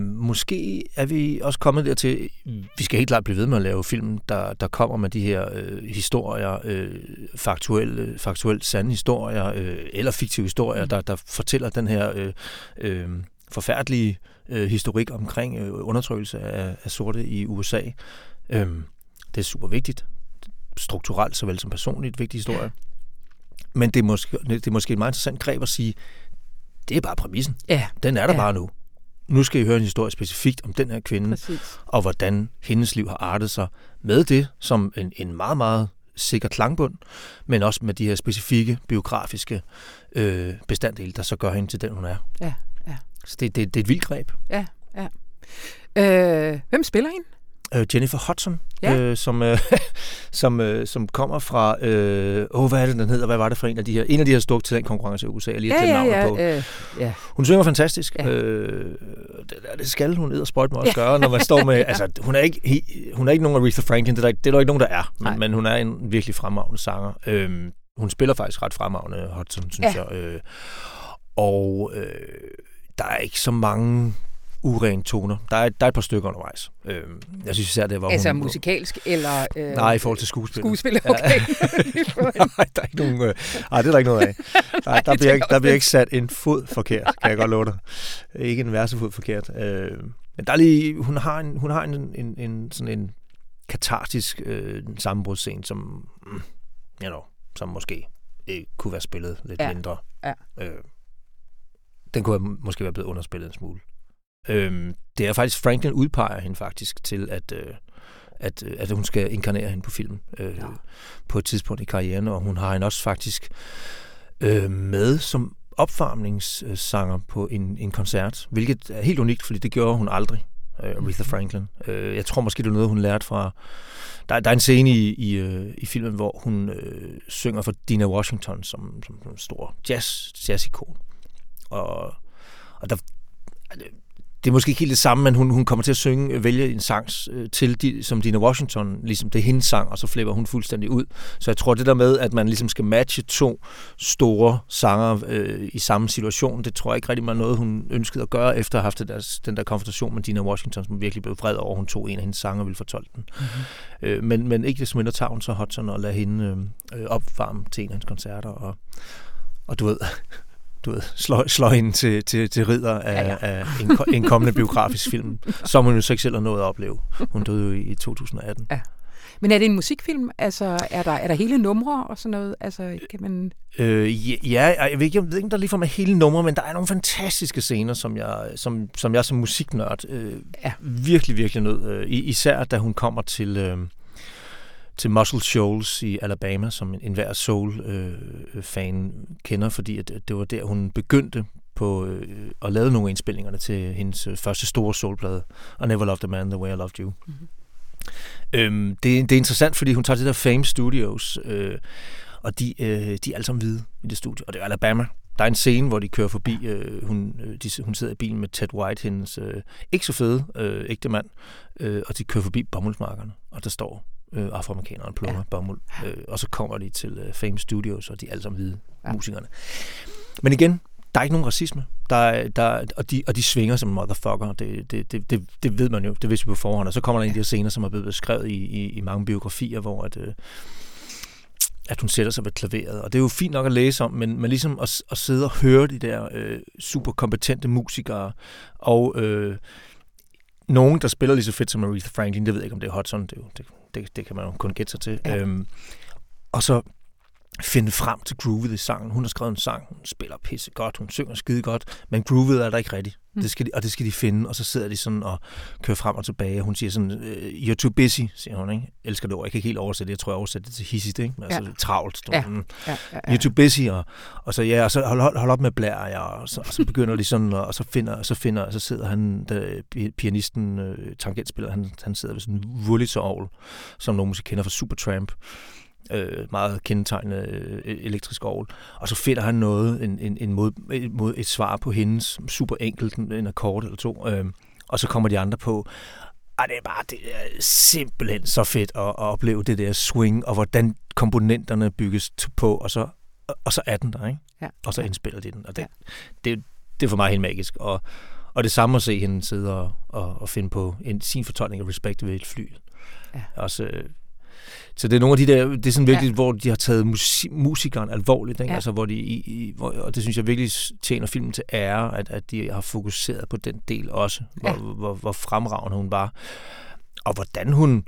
måske er vi også kommet dertil, vi skal helt klart blive ved med at lave film, der, der kommer med de her øh, historier, øh, faktuelle, faktuelt sande historier, øh, eller fiktive historier, mm. der, der fortæller den her øh, øh, forfærdelige øh, historik omkring øh, undertrykkelse af, af sorte i USA. Øh, det er super vigtigt, strukturelt såvel som personligt vigtig historie. Men det er, måske, det er måske et meget interessant greb at sige, det er bare præmissen. Ja. Den er der ja. bare nu nu skal I høre en historie specifikt om den her kvinde, Præcis. og hvordan hendes liv har artet sig med det som en, en meget, meget sikker klangbund, men også med de her specifikke biografiske øh, bestanddele, der så gør hende til den, hun er. Ja, ja. Så det, det, det er et vildt greb. Ja, ja. Øh, hvem spiller hende? Øh, Jennifer Hudson, ja. øh, som, øh, som, øh, som kommer fra, øh, oh, hvad er det, den hedder? Hvad var det for en af de her? En af de her store talentkonkurrencer i USA, jeg lige har ja, ja, ja, på. Øh, ja. Hun synger fantastisk. Ja. Øh, det, det skal hun og sprøjt mig også ja. gøre, når man står med, altså, hun er ikke, hun er ikke nogen Aretha Franklin, det er der, det er der ikke nogen, der er, men, men hun er en virkelig fremragende sanger. Øh, hun spiller faktisk ret fremragende, Hudson, synes ja. jeg. Øh, og øh, der er ikke så mange urene toner. Der er, der er et par stykker undervejs. Øh, jeg synes især, det var Altså hun, musikalsk, eller... Øh, nej, i forhold til skuespil. Skuespil, okay. nej, der er ikke nogen... Øh, nej, det er der ikke noget af. nej, der, bliver ikke, der bliver ikke sat en fod forkert, kan jeg godt love dig. Ikke en værste fod forkert. Øh, men der er lige... Hun har en, hun har en, en, en sådan en katartisk øh, sammenbrudsscene, som... Mm, you know, som måske ikke kunne være spillet lidt ja. mindre. Ja. Øh, den kunne måske være blevet underspillet en smule. Øhm, det er faktisk, Franklin udpeger hende faktisk til, at, øh, at, øh, at hun skal inkarnere hende på filmen øh, ja. på et tidspunkt i karrieren, og hun har hende også faktisk øh, med som opvarmningssanger på en, en koncert, hvilket er helt unikt, fordi det gjorde hun aldrig øh, Aretha Franklin. Øh, jeg tror måske, det er noget, hun lærte fra... Der, der er en scene i, i, øh, i filmen, hvor hun øh, synger for Dina Washington som, som en stor jazz, jazz-ikon. Og, og der, det er måske ikke helt det samme, men hun, hun kommer til at synge, øh, vælge en sang øh, til, de, som Dina Washington, ligesom det er hendes sang, og så flipper hun fuldstændig ud. Så jeg tror, det der med, at man ligesom skal matche to store sanger øh, i samme situation, det tror jeg ikke rigtig var noget, hun ønskede at gøre, efter at have haft der, den der konfrontation med Dina Washington, som virkelig blev vred over, hun tog en af hendes sanger og ville fortolke den. Mm-hmm. Øh, men, men ikke det mindre tager hun så Hudson og lader hende øh, opvarme til en af hendes koncerter, og, og du ved, du ved, slår, slår hende til, til, til ridder af, ja, ja. af en, en kommende biografisk film, som hun jo så ikke selv har nået at opleve. Hun døde jo i, i 2018. Ja. Men er det en musikfilm? Altså, er der, er der hele numre og sådan noget? Altså, kan man... Øh, ja, jeg ved ikke, jeg ved ikke, om der lige for mig hele numre, men der er nogle fantastiske scener, som jeg som, som, jeg som musiknørd øh, ja. virkelig, virkelig nød. Øh, især da hun kommer til... Øh, til Muscle Shoals i Alabama, som enhver soul-fan øh, kender, fordi at det var der, hun begyndte på øh, at lave nogle indspilningerne til hendes øh, første store soulplade, I Never Loved a Man The Way I Loved You. Mm-hmm. Øhm, det, det er interessant, fordi hun tager det der Fame Studios, øh, og de, øh, de er alle sammen hvide i det studie, og det er Alabama. Der er en scene, hvor de kører forbi, øh, hun, øh, de, hun sidder i bilen med Ted White, hendes øh, ikke så fede øh, ægte mand, øh, og de kører forbi bomuldsmarkerne, og der står øh, afroamerikanere plukker ja. bomuld. Øh, og så kommer de til øh, Fame Studios, og de er alle sammen hvide ja. musikerne. Men igen, der er ikke nogen racisme. Der, der, og, de, og de svinger som motherfucker. Det, det, det, det, det ved man jo. Det vidste vi på forhånd. Og så kommer der en af de her scener, som er blevet beskrevet i, i, i mange biografier, hvor at, øh, at hun sætter sig ved klaveret. Og det er jo fint nok at læse om, men, men ligesom at, at sidde og høre de der øh, super kompetente musikere og øh, nogen, der spiller lige så fedt som Aretha Franklin, det ved jeg ikke, om det er Hudson, det, det, det, det kan man jo kun gætte sig til. Ja. Øhm, og så finde frem til groovet i sangen. Hun har skrevet en sang, hun spiller pisse godt, hun synger skide godt, men groovet er der ikke rigtigt. Mm. Det skal de, og det skal de finde, og så sidder de sådan og kører frem og tilbage. Hun siger sådan, øh, you're too busy, siger hun, ikke? Elsker det ord. Jeg kan ikke helt oversætte det. Jeg tror, jeg oversætter det til hissigt, ikke? Altså ja. travlt. Ja. Ja, ja, ja. You're too busy, og, og så, ja, og så hold, hold, hold op med blære, ja, og så, og så begynder de sådan, og, og så finder, så finder, så sidder han, der, pianisten, øh, tangentspiller, han, han sidder ved sådan en Wurlitzer-ovl, som nogen måske kender fra Supertramp øh, meget kendetegnende øh, elektrisk orgel. Og så finder han noget, en, en, en mod, et, mod, et svar på hendes super enkelt, en akkord eller to. Øh, og så kommer de andre på. Og det er bare det er simpelthen så fedt at, at opleve det der swing, og hvordan komponenterne bygges på, og så, og så er den der, ikke? Ja. Og så indspiller de den. Og det, ja. det, det er for mig helt magisk. Og, og det samme at se hende sidde og, og, og finde på en, sin fortolkning af respekt ved et fly. Ja. Også så det er nogle af de der, det er sådan virkelig, ja. hvor de har taget musik, musikeren alvorligt, ikke? Ja. Altså, hvor de, i, i, hvor, og det synes jeg virkelig tjener filmen til ære, at, at de har fokuseret på den del også, hvor, ja. hvor, hvor, hvor fremragende hun var. Og hvordan hun,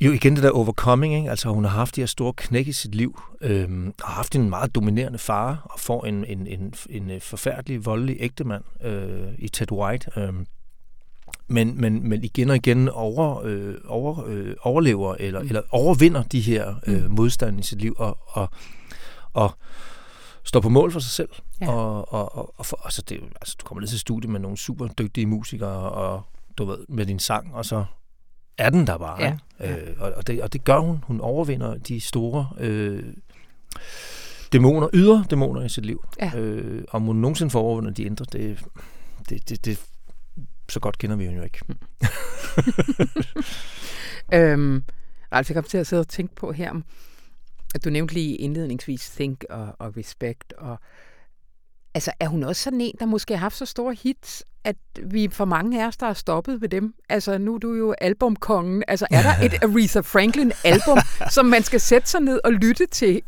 jo igen det der overcoming, ikke? altså hun har haft de her store knæk i sit liv, øhm, har haft en meget dominerende far, og får en, en, en, en forfærdelig, voldelig ægtemand øh, i Ted White, øh, men, men, men igen og igen over, øh, over, øh, overlever eller, mm. eller overvinder de her øh, mm. modstand i sit liv og, og, og står på mål for sig selv. Ja. Og, og, og, og for, altså det, altså, du kommer ned til studie med nogle super dygtige musikere og du ved, med din sang, og så er den der bare. Ja. Ja. Øh, og, og, det, og det gør hun. Hun overvinder de store øh, dæmoner, ydre dæmoner i sit liv. Ja. Øh, om hun nogensinde får overvundet de indre, det, det, det, det så godt kender vi hende jo ikke. øhm, altså, jeg kom til at sidde og tænke på her, at du nævnte lige indledningsvis Think og, og Respect, og altså, er hun også sådan en, der måske har haft så store hits, at vi for mange af os, der har stoppet ved dem. Altså, nu er du jo albumkongen. Altså, er der et Aretha Franklin-album, som man skal sætte sig ned og lytte til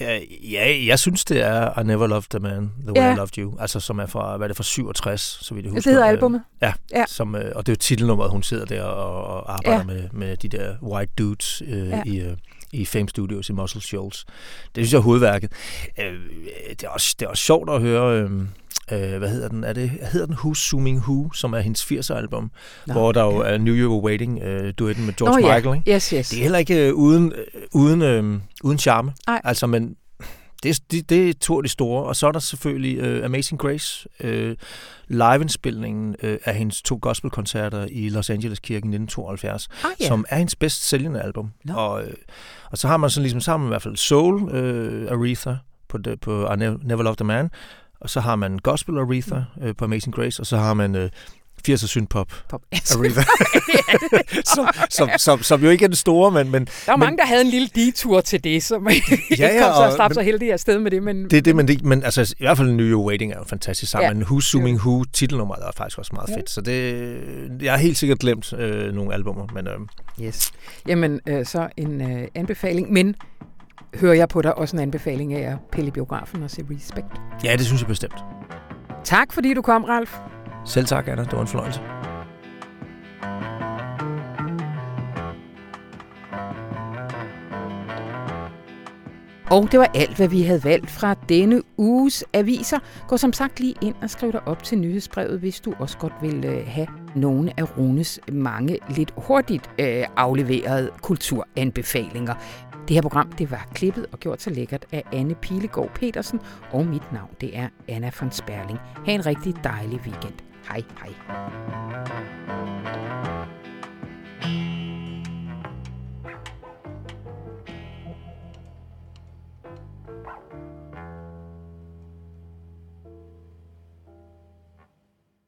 Ja, ja, jeg synes, det er I Never Loved a Man, The Way ja. I Loved You, altså som er fra, hvad er det, fra 67, så vidt jeg husker. Det hedder albumet? Ja, ja. Som, øh, og det er jo titelnummeret, hun sidder der og, og arbejder ja. med, med de der white dudes øh, ja. i, øh, i Fame Studios i Muscle Shoals. Det synes jeg er hovedværket. Øh, det, er også, det er også sjovt at høre... Øh, øh, hvad hedder den? Er det, hedder den Who's Zooming Who, som er hendes 80'er-album, Nå, hvor der jo er New Were Waiting, øh, duetten med George oh, Michael. Ikke? Yes, yes. Det er heller ikke øh, uden, øh, uden, øh, uden charme. Ej. Altså, men det, det, det er to af de store. Og så er der selvfølgelig uh, Amazing Grace, uh, live-indspilningen uh, af hendes to gospelkoncerter i Los Angeles Kirken i 1972, ah, yeah. som er hendes bedst sælgende album. No. Og, uh, og så har man sådan ligesom sammen i hvert fald Soul, uh, Aretha på, de, på I Never Loved a Man, og så har man Gospel Aretha uh, på Amazing Grace, og så har man uh, 80'er synpop. Pop. Aretha. som, som, som, som, jo ikke er den store, men... men der var men, mange, der havde en lille detur til det, som ja, ja, kom så og så heldig afsted med det. Men, det er det, men, det, men altså, i hvert fald New Your Waiting er jo fantastisk sammen. Ja. Who's Zooming Who, titelnummeret er faktisk også meget ja. fedt. Så det, jeg har helt sikkert glemt øh, nogle albumer. Men, øh. Yes. Jamen, øh, så en øh, anbefaling, men hører jeg på dig også en anbefaling af at pille biografen og se Respect? Ja, det synes jeg bestemt. Tak fordi du kom, Ralf. Selv tak, Anna. Det var en fornøjelse. Og det var alt, hvad vi havde valgt fra denne uges aviser. Gå som sagt lige ind og skriv dig op til nyhedsbrevet, hvis du også godt vil øh, have nogle af Runes mange lidt hurtigt øh, afleverede kulturanbefalinger. Det her program det var klippet og gjort så lækkert af Anne Pilegaard Petersen, og mit navn det er Anna von Sperling. Ha' en rigtig dejlig weekend. Hej hej.